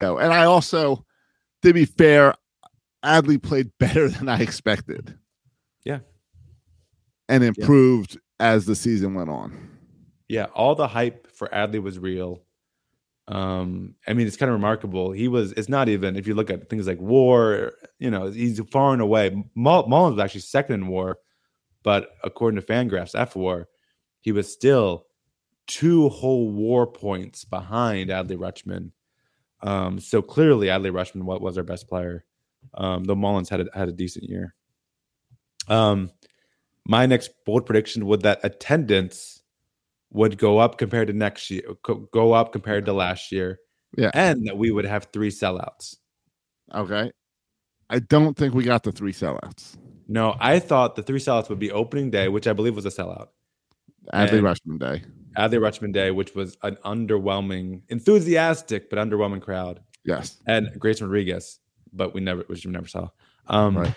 Speaker 5: No, and I also, to be fair, Adley played better than I expected.
Speaker 4: Yeah.
Speaker 5: and improved as the season went on.
Speaker 4: Yeah, all the hype for Adley was real. Um, I mean, it's kind of remarkable. He was. It's not even if you look at things like WAR. You know, he's far and away. Mull- Mullins was actually second in WAR, but according to Fangraphs, F WAR, he was still two whole WAR points behind Adley Rutschman. Um, so clearly, Adley Rutschman what was our best player. Um, though Mullins had a, had a decent year. Um, my next bold prediction would that attendance would go up compared to next year, go up compared to last year,
Speaker 5: Yeah.
Speaker 4: and that we would have three sellouts.
Speaker 5: Okay. I don't think we got the three sellouts.
Speaker 4: No, I thought the three sellouts would be opening day, which I believe was a sellout.
Speaker 5: Adley Rutschman Day.
Speaker 4: Adley Rutschman Day, which was an underwhelming, enthusiastic but underwhelming crowd,
Speaker 5: Yes.
Speaker 4: and Grayson Rodriguez, but we never, which we never saw. Um,
Speaker 5: Right.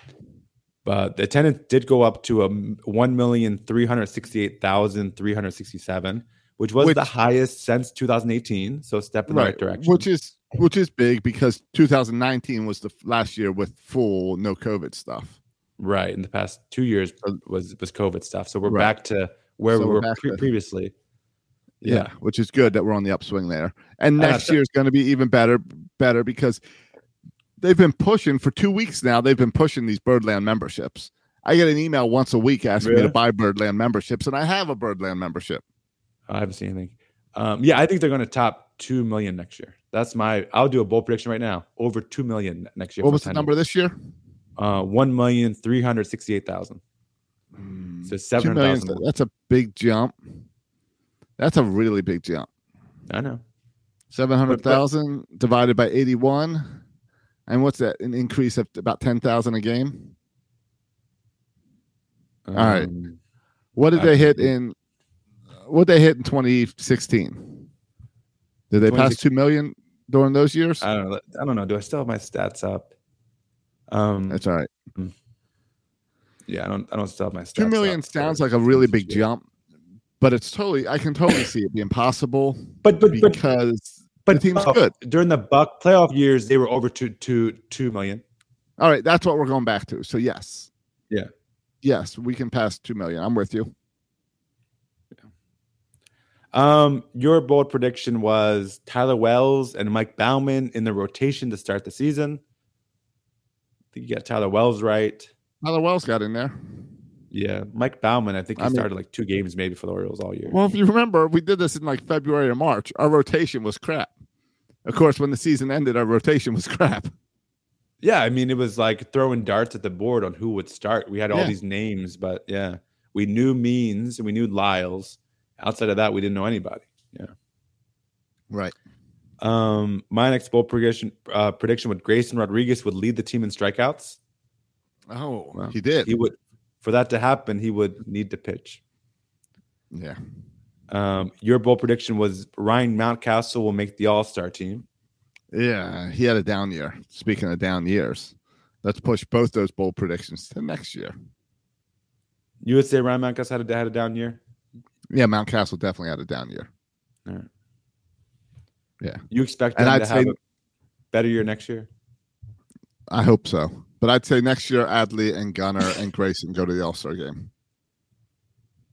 Speaker 4: But the attendance did go up to a one million three hundred sixty-eight thousand three hundred sixty-seven, which was
Speaker 5: Which-
Speaker 4: the highest since 2018. So a step in the right direction.
Speaker 5: Which is which is big because 2019 was the last year with full no COVID stuff.
Speaker 4: right in the past two years was was COVID stuff. So we're
Speaker 5: Right.
Speaker 4: back to where
Speaker 5: So
Speaker 4: we
Speaker 5: we're
Speaker 4: pre- previously.
Speaker 5: Yeah. which is good that we're on the upswing there. And
Speaker 4: Uh,
Speaker 5: next
Speaker 4: so-
Speaker 5: year is going to be even better, better because they've been pushing for two weeks now. They've been pushing these Birdland memberships. I get an email once a week asking me to buy Birdland memberships, and I have a Birdland membership.
Speaker 4: I haven't seen anything. Um, yeah, I think they're going to top two million next year. That's my. I'll do a bold prediction right now. Over two million next year.
Speaker 5: What was the number this year?
Speaker 4: Uh, one million three hundred sixty-eight thousand. So
Speaker 5: Two
Speaker 4: seven hundred thousand.
Speaker 5: That's a big jump. That's a really big jump.
Speaker 4: I know.
Speaker 5: Seven hundred thousand divided by eighty-one, and what's that? An increase of about ten thousand a game. All right.
Speaker 4: Um,
Speaker 5: What did they hit in? What they hit in 2016? Did they pass two million during those years?
Speaker 4: I don't know. I don't know. Do I still have my stats up? Um.
Speaker 5: That's all right.
Speaker 4: Yeah, I don't. I don't still have my stats.
Speaker 5: Two million sounds like a really big jump, but it's totally. I can totally see it being possible
Speaker 4: But but but
Speaker 5: because
Speaker 4: but
Speaker 5: the team's good.
Speaker 4: during the Buck playoff years. They were over two two two million.
Speaker 5: All right, that's what we're going back to. So yes,
Speaker 4: Yeah.
Speaker 5: yes, we can pass two million. I'm with you.
Speaker 4: Um, your bold prediction was Tyler Wells and Mike Baumann in the rotation to start the season. I think you got Tyler Wells right.
Speaker 5: Tyler Wells got in there.
Speaker 4: Yeah, Mike Baumann. I think he
Speaker 5: I mean-
Speaker 4: started like two games maybe for the Orioles all year.
Speaker 5: Well, if you remember, we did this in like February or March. Our rotation was crap. Of course, when the season ended, our rotation was crap.
Speaker 4: Yeah, I mean it was like throwing darts at the board on who would start. We had all
Speaker 5: Yeah.
Speaker 4: these names, but yeah, we knew Means and we knew Lyles. Outside of that, we didn't know anybody. Yeah.
Speaker 5: Right.
Speaker 4: Um, my next bold prediction uh, prediction would Grayson Rodriguez would lead the team in strikeouts.
Speaker 5: Oh, he did.
Speaker 4: He would, for that to happen, he would need to pitch.
Speaker 5: yeah.
Speaker 4: Um, your bold prediction was Ryan Mountcastle will make the All Star team.
Speaker 5: Yeah, he had a down year. Speaking of down years, let's push both those bold predictions to next year.
Speaker 4: You would say Ryan Mountcastle had a, had a down year.
Speaker 5: Yeah, Mountcastle definitely had a down year. All right.
Speaker 4: Yeah, you expect
Speaker 5: And I'd
Speaker 4: to
Speaker 5: say-
Speaker 4: have a better year next year.
Speaker 5: I hope so. But I'd say next year, Adley and Gunnar and Grayson go to the All Star game.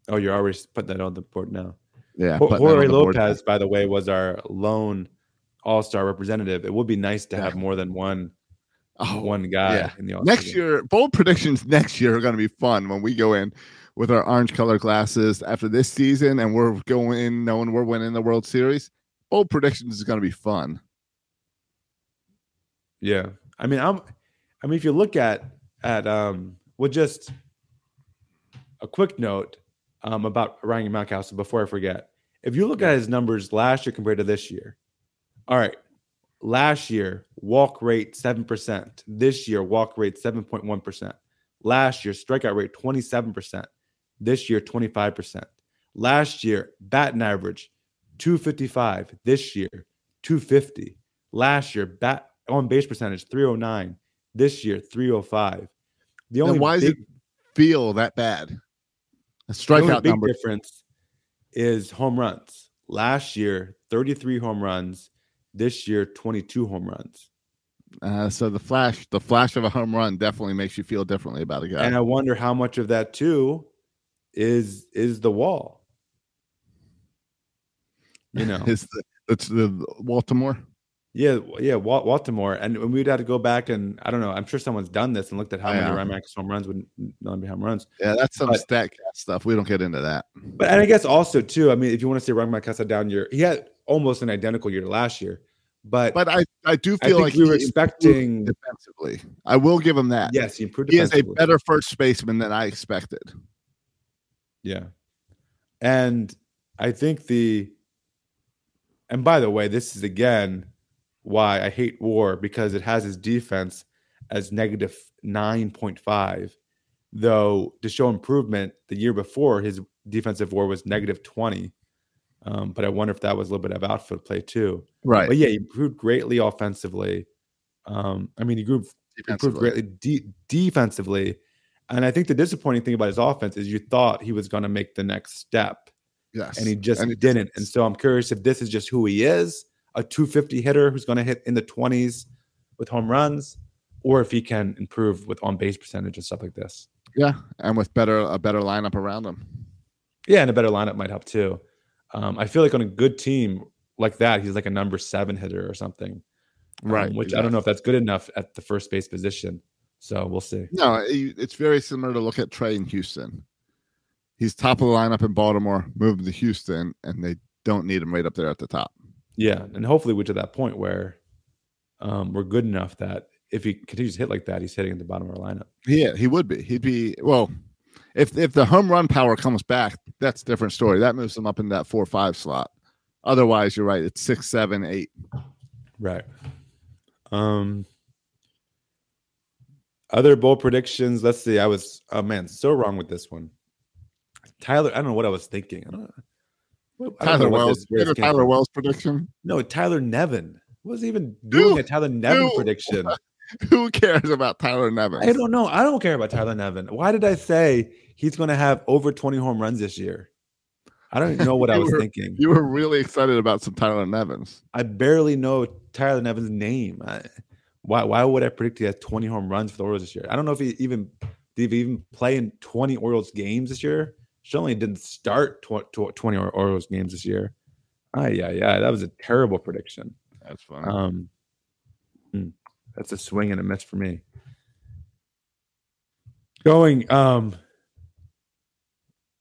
Speaker 4: Oh, you're already putting that on the board now.
Speaker 5: Yeah.
Speaker 4: Ho- Jorge
Speaker 5: on the board.
Speaker 4: Lopez, by the way, was our lone All Star representative. It would be nice to
Speaker 5: Yeah.
Speaker 4: have more than one
Speaker 5: Oh,
Speaker 4: one guy
Speaker 5: yeah.
Speaker 4: in the All-Star
Speaker 5: next
Speaker 4: game.
Speaker 5: year, bold predictions next year are going to be fun when we go in with our orange color glasses after this season and we're going in knowing we're winning the World Series. Bold predictions is going to be fun.
Speaker 4: Yeah, I mean, I'm. I mean, if you look at at um, well, just a quick note um about Ryan Mountcastle before I forget. If you look at his numbers last year compared to this year, all right, last year walk rate seven percent. This year walk rate seven point one percent. Last year strikeout rate twenty seven percent. This year twenty five percent. Last year batting average two fifty five. This year two fifty. Last year bat on base percentage 309 this year 305 the only
Speaker 5: Then why does it feel that bad? A strikeout
Speaker 4: big
Speaker 5: number.
Speaker 4: difference is home runs last year 33 home runs this year 22 home runs
Speaker 5: Uh, so the flash, the flash of a home run definitely makes you feel differently about a guy.
Speaker 4: and i wonder how much of that too is is the wall you know
Speaker 5: Is the, it's the Baltimore.
Speaker 4: Yeah yeah baltimore and we'd have to go back and i don't know i'm sure someone's done this and looked at how many
Speaker 5: Yeah.
Speaker 4: Ryan Mountcastle home runs would not be home runs
Speaker 5: Yeah, that's some
Speaker 4: But-
Speaker 5: stat stuff. We don't get into that.
Speaker 4: But and I guess also too, I mean, if you want to say Ryan Mountcastle down year, he had almost an identical year to last year. but,
Speaker 5: But I, I do feel
Speaker 4: think
Speaker 5: like
Speaker 4: we were expecting.
Speaker 5: defensively. I will give him that.
Speaker 4: Yes, he improved.
Speaker 5: he is a better first baseman than I expected.
Speaker 4: Yeah. And I think the and by the way, this is again why I hate WAR because it has his defense as negative 9.5. Though to show improvement, the year before his defensive WAR was negative 20. Um, but I wonder if that was a little bit of outfield play too.
Speaker 5: Right.
Speaker 4: But yeah, he improved greatly offensively. Um, I mean, he grew improved greatly de- defensively. And I think the disappointing thing about his offense is you thought he was going to make the next step,
Speaker 5: Yes.
Speaker 4: and he just
Speaker 5: And
Speaker 4: didn't. And so I'm curious if this is just who he is a 250 hitter who's going to hit in the 20s with home runs, or if he can improve with on base percentage and stuff like this.
Speaker 5: yeah, and with better a better lineup around him.
Speaker 4: Yeah, and a better lineup might help too. Um, I feel like on a good team like that, he's like a number seven hitter or something. um,
Speaker 5: Right.
Speaker 4: which I don't know if that's good enough at the first base position. So we'll see.
Speaker 5: No, it's very similar to look at Trey in Houston. He's top of the lineup in Baltimore, moved to Houston, and they don't need him right up there at the top.
Speaker 4: Yeah, and hopefully we're to that point where um, we're good enough that if he continues to hit like that, he's hitting at the bottom of our lineup.
Speaker 5: Yeah, he would be. He'd be well. If if the home run power comes back, that's a different story. That moves him up in that four five slot. Otherwise, you're right. It's six, seven, eight.
Speaker 4: Right. Um. Other bold predictions. Let's see. I was oh man, so wrong with this one. Tyler, I don't know what I was thinking. I don't, what- I don't know
Speaker 5: Tyler Wells.
Speaker 4: this- where
Speaker 5: Tyler,
Speaker 4: came
Speaker 5: Tyler
Speaker 4: from.
Speaker 5: Wells prediction.
Speaker 4: No, Tyler Nevin. Wasn't even doing
Speaker 5: Who?
Speaker 4: a Tyler Nevin
Speaker 5: Who?
Speaker 4: prediction.
Speaker 5: Who cares about Tyler Nevin?
Speaker 4: I don't know. I don't care about Tyler Nevin. Why did I say he's going to have over 20 home runs this year? I don't even know what I was
Speaker 5: were-
Speaker 4: thinking.
Speaker 5: You were really excited about some Tyler Nevins.
Speaker 4: I barely know Tyler Nevin's name. I, why why would I predict he has 20 home runs for the Orioles this year? I don't know if he even did he even play in 20 Orioles games this year. Certainly didn't start tw- tw- 20 Or- Orioles games this year. Ah, yeah, yeah, that was a terrible prediction.
Speaker 5: That's funny.
Speaker 4: Um, hmm, that's a swing and a miss for me. Going um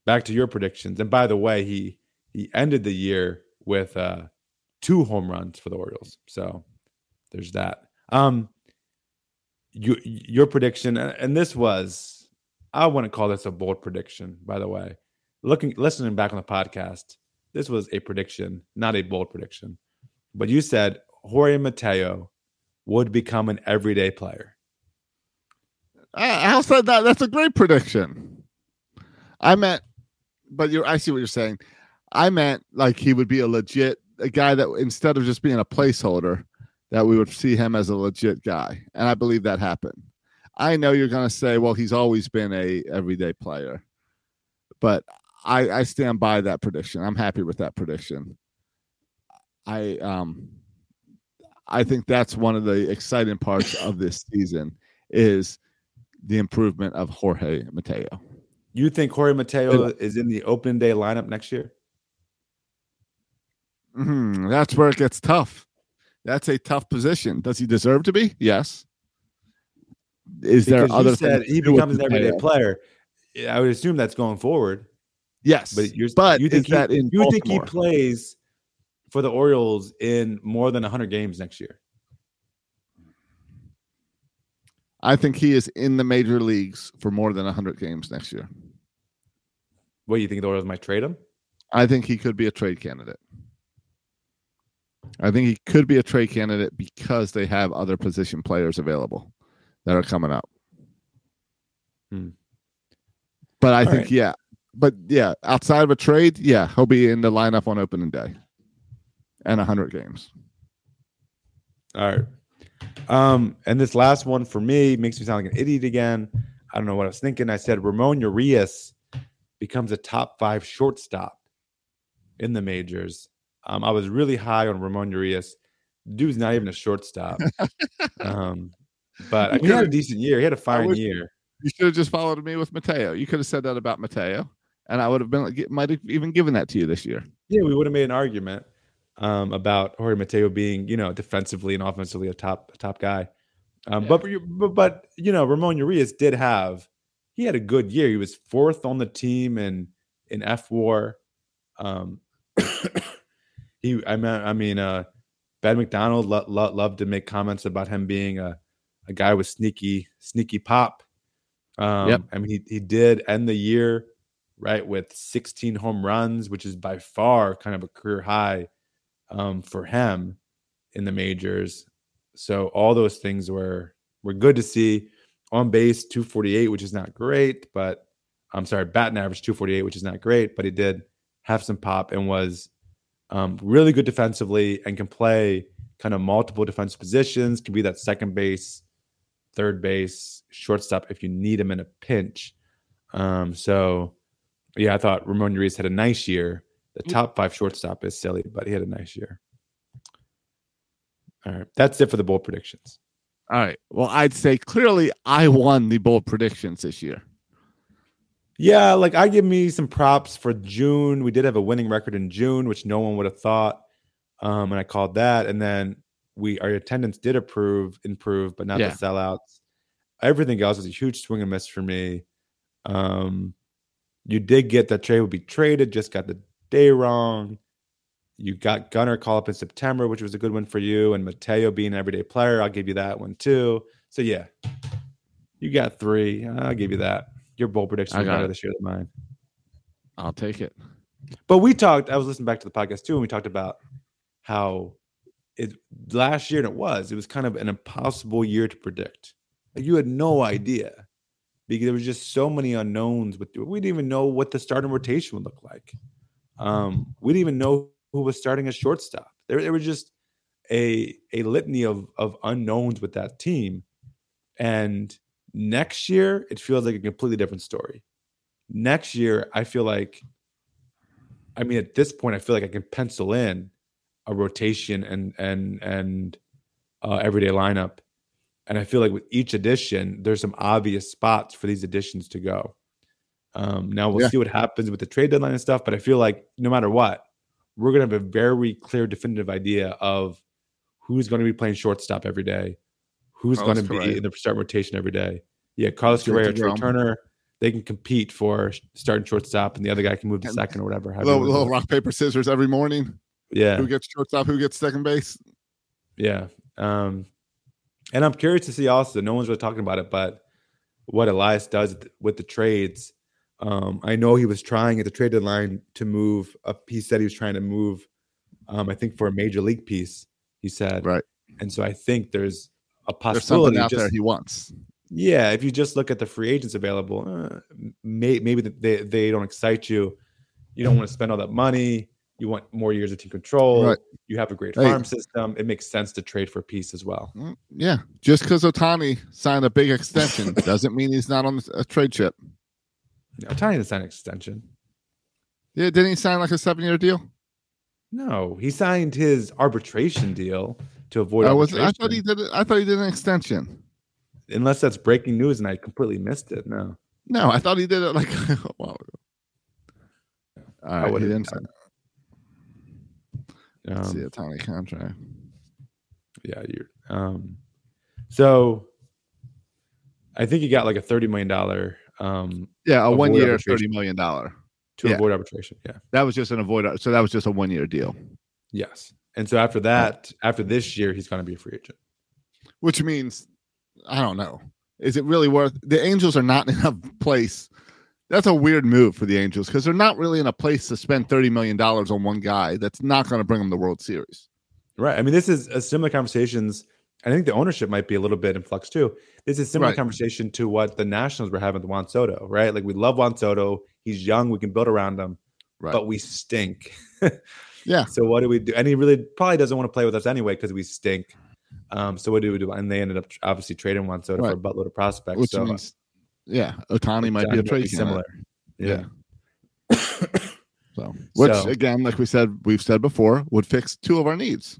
Speaker 4: back to your predictions, and by the way, he he ended the year with uh two home runs for the Orioles. So there's that. Um, you your prediction, and this was I wouldn't call this a bold prediction. By the way, looking listening back on the podcast, this was a prediction, not a bold prediction. But you said Jorge Mateo would become an everyday player.
Speaker 5: How said that? That's a great prediction. I meant, but you're. I see what you're saying. I meant like he would be a legit a guy that instead of just being a placeholder, that we would see him as a legit guy, and I believe that happened. I know you're going to say, well, he's always been a everyday player, but I, I stand by that prediction. I'm happy with that prediction. I um, I think that's one of the exciting parts of this season is the improvement of Jorge Mateo.
Speaker 4: You think Jorge Mateo is in the open day lineup next year?
Speaker 5: Mhm, That's where it gets tough. That's a tough position. Does he deserve to be? Yes. Is there
Speaker 4: Because you
Speaker 5: other
Speaker 4: said he becomes an everyday player. I would assume that's going forward.
Speaker 5: Yes,
Speaker 4: But you're
Speaker 5: but
Speaker 4: you think
Speaker 5: is that
Speaker 4: he,
Speaker 5: in
Speaker 4: you think he plays for the Orioles in more than 100 games next year?
Speaker 5: I think he is in the major leagues for more than 100 games next year.
Speaker 4: What do you think the Orioles might trade him?
Speaker 5: I think he could be a trade candidate. I think he could be a trade candidate because they have other position players available that are coming up.
Speaker 4: Hmm.
Speaker 5: But I
Speaker 4: All
Speaker 5: think,
Speaker 4: right.
Speaker 5: yeah. But yeah, outside of a trade, yeah, he'll be in the lineup on opening day and 100 games.
Speaker 4: All right. Um, and this last one for me makes me sound like an idiot again. I don't know what I was thinking. I said Ramon Urias becomes a top five shortstop in the majors. Um, I was really high on Ramon Urias. Dude's not even a shortstop. um, but I he had a decent year. He had a fine
Speaker 5: would-
Speaker 4: year.
Speaker 5: You should have just followed me with Mateo. You could have said that about Mateo, and I would have been like, might have even given that to you this year.
Speaker 4: Yeah, we would have made an argument um, about Jorge Mateo being, you know, defensively and offensively a top a top guy. Um, but, but but you know, Ramon Urias did have he had a good year. He was fourth on the team in in fWAR. Um, he I mean I mean uh, Ben McDonald lo- lo- loved to make comments about him being a, a guy with sneaky sneaky pop. Um,
Speaker 5: Yep.
Speaker 4: I mean, he he did end the year right with 16 home runs, which is by far kind of a career high um, for him in the majors. So all those things were were good to see. On base 248, which is not great, but I'm sorry, batting average 248, which is not great, but he did have some pop and was um, really good defensively and can play kind of multiple defensive positions, can be that second base, third base, shortstop if you need him in a pinch. Um, so, yeah, I thought Ramon Urias had a nice year. The top five shortstop is silly, but he had a nice year. All right, that's it for the bold predictions.
Speaker 5: All right. Well, I'd say clearly I won the bold predictions this year.
Speaker 4: Yeah, like I give me some props for June. We did have a winning record in June, which no one would have thought. Um, and I called that. And then we our attendance did approve, improve, but not
Speaker 5: Yeah.
Speaker 4: the sellouts. Everything else was a huge swing and miss for me. Um, you did get that trade would be traded, just got the day wrong. You got Gunnar call up in September, which was a good one for you, and Mateo being an everyday player. I'll give you that one too. So yeah, you got three. I'll give you that. Your bold prediction was better
Speaker 5: it.
Speaker 4: this year than mine.
Speaker 5: I'll take it.
Speaker 4: But we talked. I was listening back to the podcast too, and we talked about how it last year, and it was. It was kind of an impossible year to predict. Like you had no idea because there was just so many unknowns. With we didn't even know what the starting rotation would look like. Um, we didn't even know who was starting as shortstop. There, there was just a a litany of of unknowns with that team. And next year, it feels like a completely different story. Next year, I feel like I mean, at this point, I feel like I can pencil in a rotation and and and uh, everyday lineup, and I feel like with each addition, there's some obvious spots for these additions to go. Um, now we'll
Speaker 5: Yeah.
Speaker 4: see what happens with the trade deadline and stuff, but I feel like no matter what, we're gonna have a very clear, definitive idea of who's going to be playing shortstop every day, who's going
Speaker 5: Carlos
Speaker 4: to be
Speaker 5: Correa.
Speaker 4: in the start rotation every day. Yeah, Carlos Correa,
Speaker 5: Trea.
Speaker 4: Turner, they can compete for starting shortstop, and the other guy can move to second or whatever.
Speaker 5: Little, little rock paper scissors every morning.
Speaker 4: Yeah,
Speaker 5: Who gets shortstop? Who gets second base?
Speaker 4: yeah. Um, and I'm curious to see also. No one's really talking about it, but what Elias does with the trades. Um, I know he was trying at the trade deadline to move a piece that he was trying to move. Um, I think for a major league piece, he said.
Speaker 5: Right.
Speaker 4: And so I think there's a
Speaker 5: There's
Speaker 4: possibility.
Speaker 5: something out there he wants.
Speaker 4: yeah, if you just look at the free agents available, uh, may, maybe they, they don't excite you. You don't want to spend all that money. You want more years of team control.
Speaker 5: Right.
Speaker 4: You have a great
Speaker 5: Hey.
Speaker 4: farm system. It makes sense to trade for peace as well.
Speaker 5: Mm, Yeah, just because Ohtani signed a big extension doesn't mean he's not on a trade chip.
Speaker 4: Tiny to sign an extension.
Speaker 5: Yeah, didn't he sign like a seven-year deal?
Speaker 4: No, he signed his arbitration deal to avoid
Speaker 5: I was. I thought he did. I thought he did an extension.
Speaker 4: Unless that's breaking news and I completely missed it. No,
Speaker 5: No, I thought he did it like a while ago. All right, didn't sign.
Speaker 4: Um,
Speaker 5: see a tiny contract.
Speaker 4: yeah, you. Um, so I think he got like a thirty million dollar um
Speaker 5: Yeah, a one-year, thirty million dollar.
Speaker 4: to
Speaker 5: Yeah.
Speaker 4: avoid arbitration. Yeah.
Speaker 5: That was just an avoid. So that was just a one-year deal,
Speaker 4: Yes. And so after that, after this year, he's going to be a free agent.
Speaker 5: which means I don't know. Is it really worth? The Angels are not in a place. That's a weird move for the Angels because they're not really in a place to spend thirty million dollars on one guy. That's not going to bring them the World Series.
Speaker 4: Right. I mean, this is a similar conversations. I think the ownership might be a little bit in flux too. This is a similar
Speaker 5: Right.
Speaker 4: conversation to what the Nationals were having with Juan Soto, right? Like we love Juan Soto. He's young. We can build around him,
Speaker 5: Right.
Speaker 4: but we stink.
Speaker 5: Yeah.
Speaker 4: So what do we do? And he really probably doesn't want to play with us anyway because we stink. Um, so what do we do? And they ended up obviously trading Juan Soto for a buttload of prospects.
Speaker 5: Which
Speaker 4: so
Speaker 5: means, yeah, Ohtani might be a trade
Speaker 4: similar.
Speaker 5: candidate.
Speaker 4: Yeah.
Speaker 5: So, which
Speaker 4: So-
Speaker 5: again, like we said, we've said before, would fix two of our needs.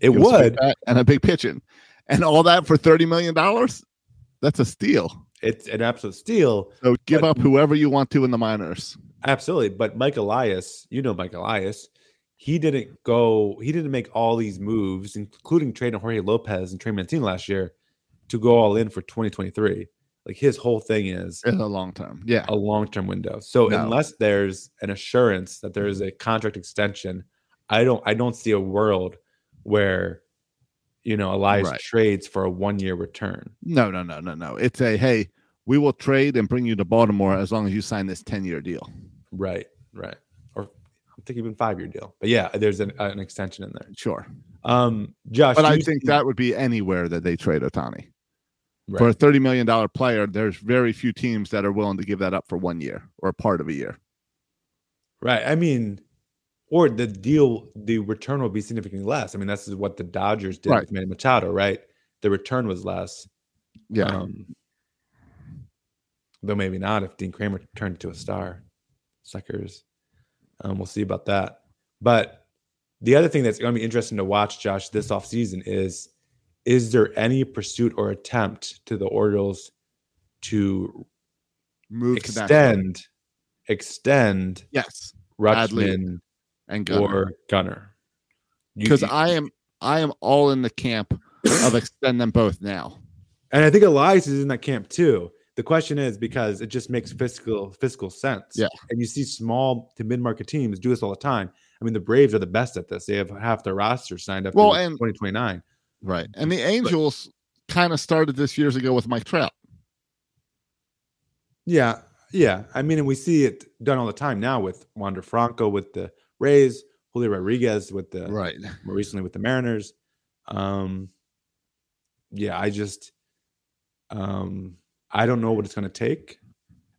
Speaker 4: It
Speaker 5: Give us a
Speaker 4: would.
Speaker 5: and a big pitching, and all that for thirty million dollars. That's a steal.
Speaker 4: It's an absolute steal.
Speaker 5: So give
Speaker 4: But-
Speaker 5: up whoever you want to in the minors.
Speaker 4: Absolutely. But Mike Elias, you know Mike Elias, he didn't go, he didn't make all these moves, including trading Jorge Lopez and Trey Mancini last year to go all in for 2023. Like his whole thing is
Speaker 5: in a long term. Yeah,
Speaker 4: a long-term window. So
Speaker 5: No.
Speaker 4: unless there's an assurance that there is a contract extension, I don't I don't see a world where you know Elias
Speaker 5: Right.
Speaker 4: trades for a one year return.
Speaker 5: No, no, no, no, no. It's a hey, we will trade and bring you to Baltimore as long as you sign this 10 year deal.
Speaker 4: Right, right. Or I think even five year deal. But yeah, there's an, an extension in there.
Speaker 5: Sure.
Speaker 4: Um, Josh,
Speaker 5: But I think that would be anywhere that they trade Ohtani.
Speaker 4: Right.
Speaker 5: For a $30 million player, there's very few teams that are willing to give that up for one year or a part of a year.
Speaker 4: Right. I mean, or the deal, the return will be significantly less. I mean, that's what the Dodgers did
Speaker 5: Right.
Speaker 4: with Manny Machado, right? The return was less.
Speaker 5: Yeah.
Speaker 4: Um, though maybe not if Dean Kremer turned into a star. Suckers. Um, we'll see about that. But the other thing that's going to be interesting to watch, Josh, this offseason is is there any pursuit or attempt to the Orioles to
Speaker 5: Move to
Speaker 4: extend extend
Speaker 5: Yes.
Speaker 4: Rutschman
Speaker 5: And Gunnar.
Speaker 4: or Gunnar?
Speaker 5: Because I am I am all in the camp of extend them both now.
Speaker 4: and I think Elias is in that camp too. The question is because it just makes fiscal fiscal sense.
Speaker 5: Yeah.
Speaker 4: And you see small to mid market teams do this all the time. I mean, the Braves are the best at this. They have half their roster signed up
Speaker 5: Well,
Speaker 4: well,
Speaker 5: and-
Speaker 4: 2029.
Speaker 5: Right. And the Angels kind of started this years ago with Mike Trout.
Speaker 4: Yeah. Yeah. I mean, and we see it done all the time now with Wander Franco with the Rays, Julio Rodriguez with the
Speaker 5: Right.
Speaker 4: more recently with the Mariners. Um, yeah, I just, um, I don't know what it's going to take.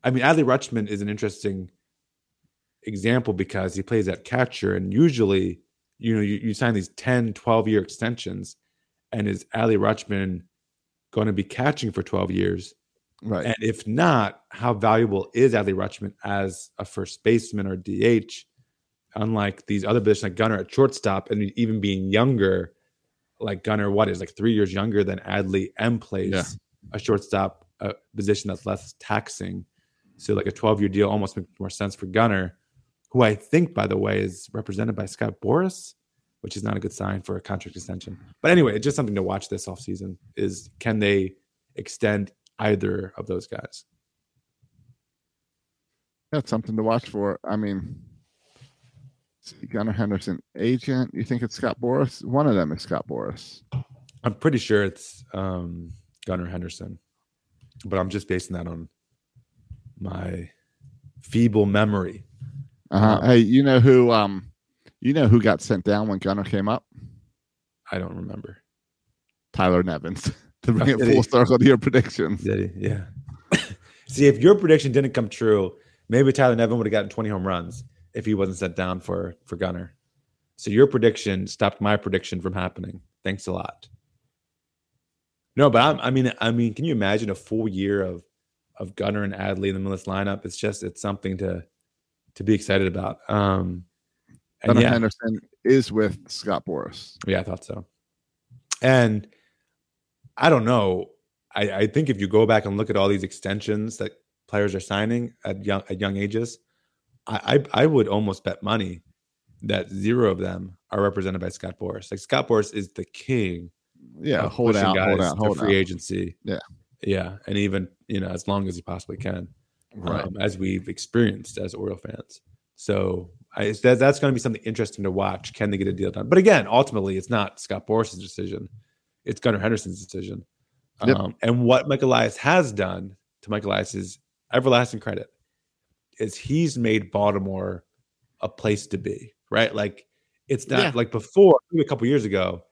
Speaker 4: I mean, Adley Rutschman is an interesting example because he plays at catcher, and usually, you know, you, you sign these 10, 12 year extensions, and is Adley Rutschman going to be catching for 12 years?
Speaker 5: Right.
Speaker 4: And if not, how valuable is Adley Rutschman as a first baseman or DH? Unlike these other positions like Gunnar at shortstop, and even being younger, like Gunnar, what is like three years younger than Adley and plays
Speaker 5: Yeah.
Speaker 4: a shortstop uh, position that's less taxing. So like a 12 year deal almost makes more sense for Gunnar, who I think, by the way, is represented by Scott Boras, which is not a good sign for a contract extension. But anyway, it's just something to watch this offseason is can they extend either of those guys?
Speaker 5: That's something to watch for. I mean, Gunnar Henderson, agent. You think it's Scott Boras? One of them is Scott Boras.
Speaker 4: I'm pretty sure it's um, Gunnar Henderson, but I'm just basing that on my feeble memory.
Speaker 5: Uh-huh.
Speaker 4: Um,
Speaker 5: hey, you know who? Um, you know who got sent down when Gunnar came up?
Speaker 4: I don't remember.
Speaker 5: Tyler Nevins. to bring
Speaker 4: Oh,
Speaker 5: it full
Speaker 4: he?
Speaker 5: circle to your predictions.
Speaker 4: Did he? Yeah. See, if your prediction didn't come true, maybe Tyler Nevin would have gotten 20 home runs if he wasn't sent down for for Gunnar. So your prediction stopped my prediction from happening. Thanks a lot. No, but I'm, I mean, I mean, can you imagine a full year of of Gunnar and Adley in the middle of this lineup? It's just it's something to to be excited about. Um, and
Speaker 5: Gunnar
Speaker 4: yeah,
Speaker 5: Henderson is with Scott Boras.
Speaker 4: yeah, I thought so. And I don't know. I, I think if you go back and look at all these extensions that players are signing at young at young ages, I I, I would almost bet money that zero of them are represented by Scott Boras. Like Scott Boras is the king.
Speaker 5: Yeah, hold out, hold out, hold
Speaker 4: free
Speaker 5: out.
Speaker 4: agency.
Speaker 5: Yeah.
Speaker 4: yeah, and even you know as long as he possibly can
Speaker 5: Right.
Speaker 4: um, as we've experienced as Oriole fans. So I, that, that's going to be something interesting to watch. Can they get a deal done? But again, ultimately, it's not Scott Boras's decision; it's Gunnar Henderson's decision.
Speaker 5: Yep.
Speaker 4: Um, and what Michael Elias has done, to Michael Elias's everlasting credit, is he's made Baltimore a place to be. Right? Like it's not
Speaker 5: Yeah.
Speaker 4: like before. maybe A couple years ago,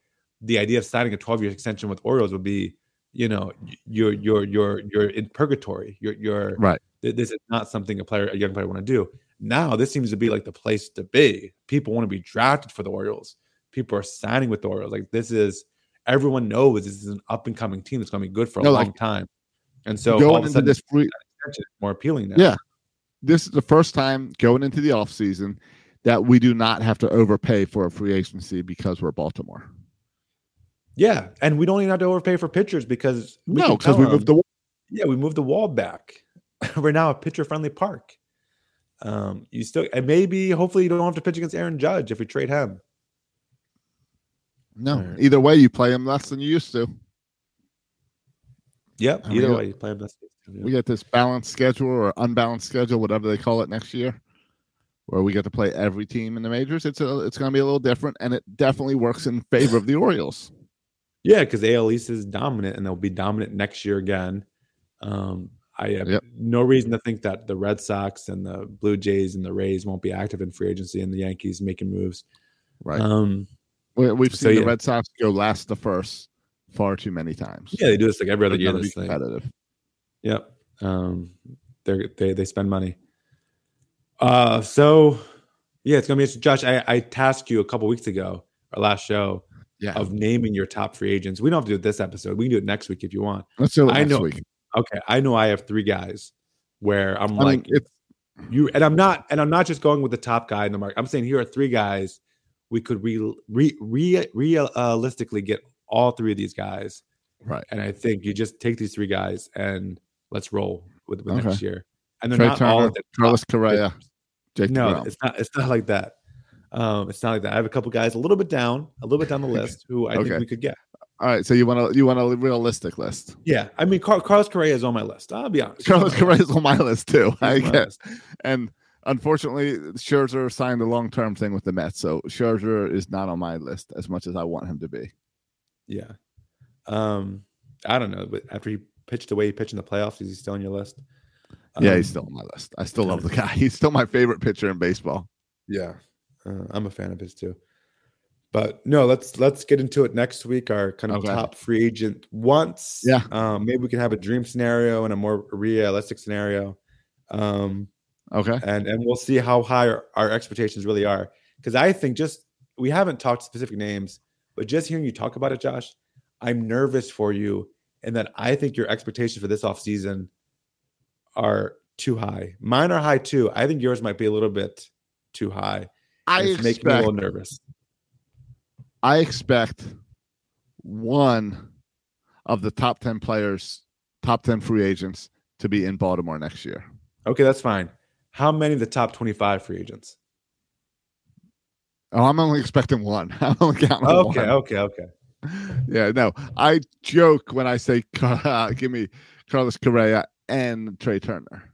Speaker 4: the idea of signing a 12-year extension with Orioles would be, you know, you're you're you're you're in purgatory. You're you're
Speaker 5: Right.
Speaker 4: this is not something a player, a young player, want to do. Now this seems to be like the place to be. People want to be drafted for the Orioles. People are signing with the Orioles. Like this is everyone knows this is an up and coming team that's going to be good for a
Speaker 5: No,
Speaker 4: long
Speaker 5: like,
Speaker 4: time. And so all
Speaker 5: going
Speaker 4: of a sudden,
Speaker 5: this free,
Speaker 4: more appealing now.
Speaker 5: Yeah. this is the first time going into the offseason that we do not have to overpay for a free agency because we're Baltimore.
Speaker 4: yeah, and we don't even have to overpay for pitchers because we
Speaker 5: no, because we moved the
Speaker 4: Yeah, we moved the wall back. We're now a pitcher friendly park. Um, you still and maybe hopefully you don't have to pitch against Aaron Judge if we trade him.
Speaker 5: no.
Speaker 4: Alright.
Speaker 5: Either way, you play him less than you used to.
Speaker 4: Yep.
Speaker 5: I
Speaker 4: Either
Speaker 5: mean,
Speaker 4: way, you play him this.
Speaker 5: We get this balanced schedule or unbalanced schedule, whatever they call it next year. where we get to play every team in the majors, it's a, it's going to be a little different, and it definitely works in favor of the Orioles.
Speaker 4: Yeah, because AL East is dominant, and they'll be dominant next year again. Um, I have
Speaker 5: Yep.
Speaker 4: no reason to think that the Red Sox and the Blue Jays and the Rays won't be active in free agency, and the Yankees making moves.
Speaker 5: Right.
Speaker 4: Um,
Speaker 5: we, we've
Speaker 4: so,
Speaker 5: seen the. Red Sox go last the first far too many times.
Speaker 4: yeah, they do this like every other year. This thing.
Speaker 5: competitive.
Speaker 4: Yep. Um, they they they spend money. Uh, so yeah, it's gonna be interesting. Josh. I, I tasked you a couple weeks ago, our last show,
Speaker 5: Yeah.
Speaker 4: of naming your top free agents. We don't have to do it this episode. We can do it next week if you want.
Speaker 5: Let's do it
Speaker 4: I
Speaker 5: next
Speaker 4: know.
Speaker 5: week.
Speaker 4: Okay, I know I have three guys where I'm
Speaker 5: I
Speaker 4: like
Speaker 5: mean,
Speaker 4: you, and I'm not, and I'm not just going with the top guy in the market. I'm saying here are three guys we could re, re, re realistically get all three of these guys,
Speaker 5: right.
Speaker 4: and I think you just take these three guys and let's roll with, with next year. And they're
Speaker 5: Trea
Speaker 4: not all
Speaker 5: Turner,
Speaker 4: top
Speaker 5: Carlos Correa. Jake
Speaker 4: No, it's not. It's not like that. Um, it's not like that. I have a couple guys a little bit down, a little bit down the list who I
Speaker 5: Okay.
Speaker 4: think we could get.
Speaker 5: All right, so you want to you want a realistic list.
Speaker 4: Yeah, I mean, Car- Carlos Correa is on my list. I'll be honest.
Speaker 5: Carlos Correa is on my list too.
Speaker 4: He's
Speaker 5: I guess. And unfortunately, Scherzer signed a long term thing with the Mets, so Scherzer is not on my list as much as I want him to be.
Speaker 4: Yeah. Um, I don't know, but after he pitched the way he pitched in the playoffs, is he still on your list?
Speaker 5: yeah,
Speaker 4: Um,
Speaker 5: he's still on my list. I still love the guy. He's still my favorite pitcher in baseball.
Speaker 4: Yeah, uh, I'm a fan of his too. But no, let's let's get into it next week. Our kind of
Speaker 5: Okay.
Speaker 4: top free agent once.
Speaker 5: Yeah.
Speaker 4: Um, maybe we can have a dream scenario and a more realistic scenario. Um,
Speaker 5: Okay.
Speaker 4: and and we'll see how high our, our expectations really are. Because I think just we haven't talked specific names, but just hearing you talk about it, Josh, I'm nervous for you, and that I think your expectations for this offseason are too high. Mine are high too. I think yours might be a little bit too high.
Speaker 5: I
Speaker 4: it's making me a little nervous.
Speaker 5: I expect one of the top 10 players, top 10 free agents to be in Baltimore next year.
Speaker 4: Okay, that's fine. How many of the top 25 free agents?
Speaker 5: Oh, I'm only expecting one. I'm only counting
Speaker 4: Okay,
Speaker 5: one.
Speaker 4: okay, okay.
Speaker 5: Yeah, no. I joke when I say uh, give me Carlos Correa and Trea Turner.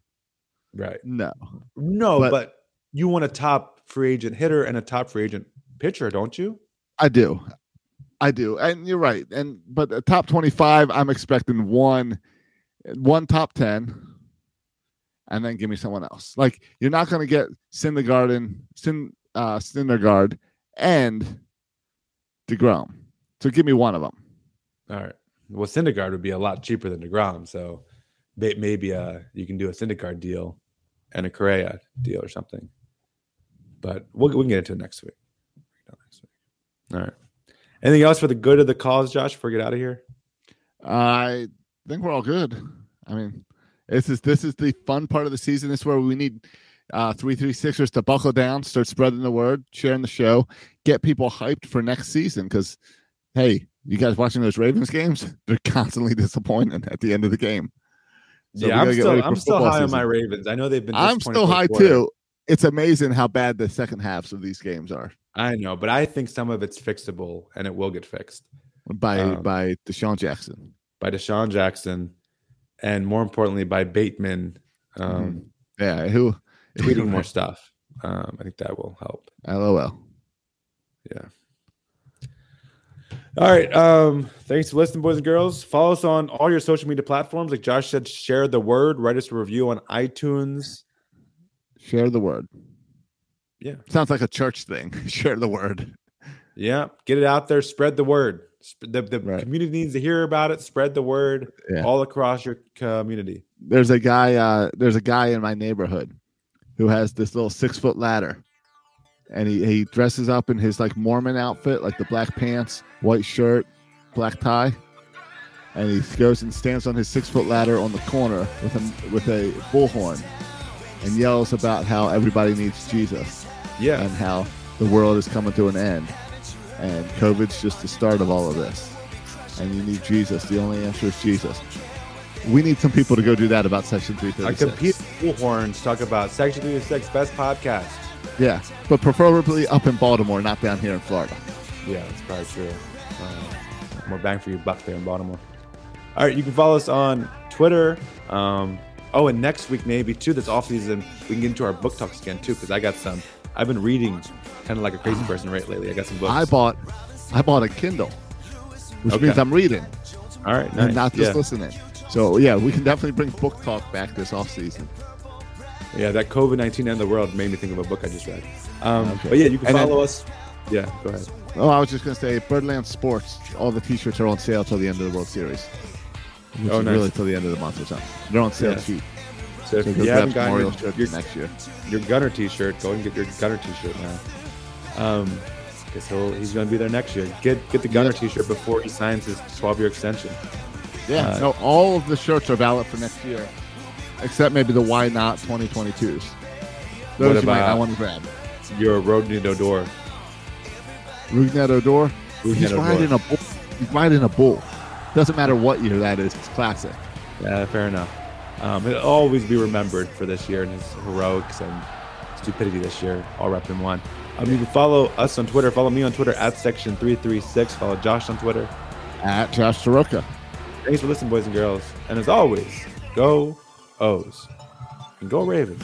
Speaker 4: Right.
Speaker 5: No.
Speaker 4: No,
Speaker 5: But-
Speaker 4: but you want a top free agent hitter and a top free agent pitcher, don't you?
Speaker 5: I do. I do. And you're right. And but top 25, I'm expecting one one top 10 and then give me someone else. Like you're not going to get Syndergaard, Sin, uh, Syndergaard and DeGrom. So give me one of them.
Speaker 4: All right. Well, Syndergaard would be a lot cheaper than Degrom, so maybe uh you can do a Syndergaard deal and a Correa deal or something. But we'll, we can get into it next week. All right. Anything else for the good of the cause, Josh? Before we get out of here.
Speaker 5: I think we're all good. I mean, this is this is the fun part of the season. This is where we need uh three three sixers to buckle down, start spreading the word, sharing the show, get people hyped for next season. Because hey, you guys watching those Ravens games? They're constantly disappointing at the end of the game. So
Speaker 4: yeah, I'm still I'm still high on my Ravens. I know they've been.
Speaker 5: I'm still high
Speaker 4: quarter.
Speaker 5: too. It's amazing how bad the second halves of these games are
Speaker 4: I know, but I think some of it's fixable, and it will get fixed
Speaker 5: by
Speaker 4: Um,
Speaker 5: by DeSean Jackson.
Speaker 4: by DeSean Jackson, and more importantly by Bateman um,
Speaker 5: Yeah, who
Speaker 4: tweeting more stuff. Um, I think that will help.
Speaker 5: LOL.
Speaker 4: Yeah. All right. Um, thanks for listening, boys and girls. Follow us on all your social media platforms. Like Josh said, share the word, write us a review on iTunes.
Speaker 5: Share the word.
Speaker 4: Yeah.
Speaker 5: Sounds like a church thing. Share the word.
Speaker 4: Yeah. Get it out there. Spread the word. The, the
Speaker 5: Right.
Speaker 4: community needs to hear about it. Spread the word
Speaker 5: Yeah.
Speaker 4: all across your community.
Speaker 5: There's a guy. Uh, there's a guy in my neighborhood who has this little six foot ladder, and he he dresses up in his like Mormon outfit, like the black pants, white shirt, black tie, and he goes and stands on his six foot ladder on the corner with a with a bullhorn, and yells about how everybody needs Jesus
Speaker 4: Yeah.
Speaker 5: and how the world is coming to an end, and COVID's just the start of all of this, and you need Jesus. The only answer is Jesus. We need some people to go do that about Section
Speaker 4: I
Speaker 5: 336.
Speaker 4: compete with Bullhorns talk about Section 36 best podcast.
Speaker 5: Yeah, but preferably up in Baltimore, not down here in Florida.
Speaker 4: Yeah, that's probably true. Uh, more bang for your buck there in Baltimore. All right, you can follow us on Twitter. Um, Oh, and next week maybe too. This off season we can get into our book talks again too because I got some. I've been reading kind of like a crazy person right lately. I got some books.
Speaker 5: I bought I bought a Kindle, which
Speaker 4: Okay.
Speaker 5: means I'm reading
Speaker 4: All right, nice.
Speaker 5: and not just
Speaker 4: yeah.
Speaker 5: listening. So yeah, we can definitely bring book talk back this off season.
Speaker 4: Yeah, that COVID nineteen end of the world made me think of a book I just read. Um,
Speaker 5: Okay.
Speaker 4: But yeah, you can
Speaker 5: And then-
Speaker 4: follow us. Yeah, go ahead.
Speaker 5: Oh, I was just gonna say, Birdland Sports. All the T-shirts are on sale till the end of the World Series. Which
Speaker 4: Oh, nice.
Speaker 5: really till the end of the month or something. They're on sale
Speaker 4: Yeah.
Speaker 5: cheap.
Speaker 4: So if you haven't gotten your, your,
Speaker 5: next year.
Speaker 4: your Gunnar T-shirt, go and get your Gunnar T-shirt now. Um, guess he'll, he's going to be there next year. Get get the Gunnar T-shirt before he signs his 12-year extension.
Speaker 5: Yeah.
Speaker 4: Uh,
Speaker 5: no, all of the shirts are valid for next year, except maybe the Why Not 2022s. Those
Speaker 4: What
Speaker 5: you might
Speaker 4: about-
Speaker 5: not want to grab.
Speaker 4: Your Rodney Dodor.
Speaker 5: Rougned Odor.
Speaker 4: Rougned
Speaker 5: He's
Speaker 4: Odor.
Speaker 5: riding a bull. He's riding a bull. Doesn't matter what year that is. It's classic.
Speaker 4: Yeah, fair enough. Um, he'll always be remembered for this year and his heroics and stupidity this year, all wrapped in one. Um, you can follow us on Twitter. Follow me on Twitter at section336. Follow Josh on Twitter.
Speaker 5: At Josh Soroka.
Speaker 4: Thanks for listening, boys and girls. And as always, go O's and go Ravens.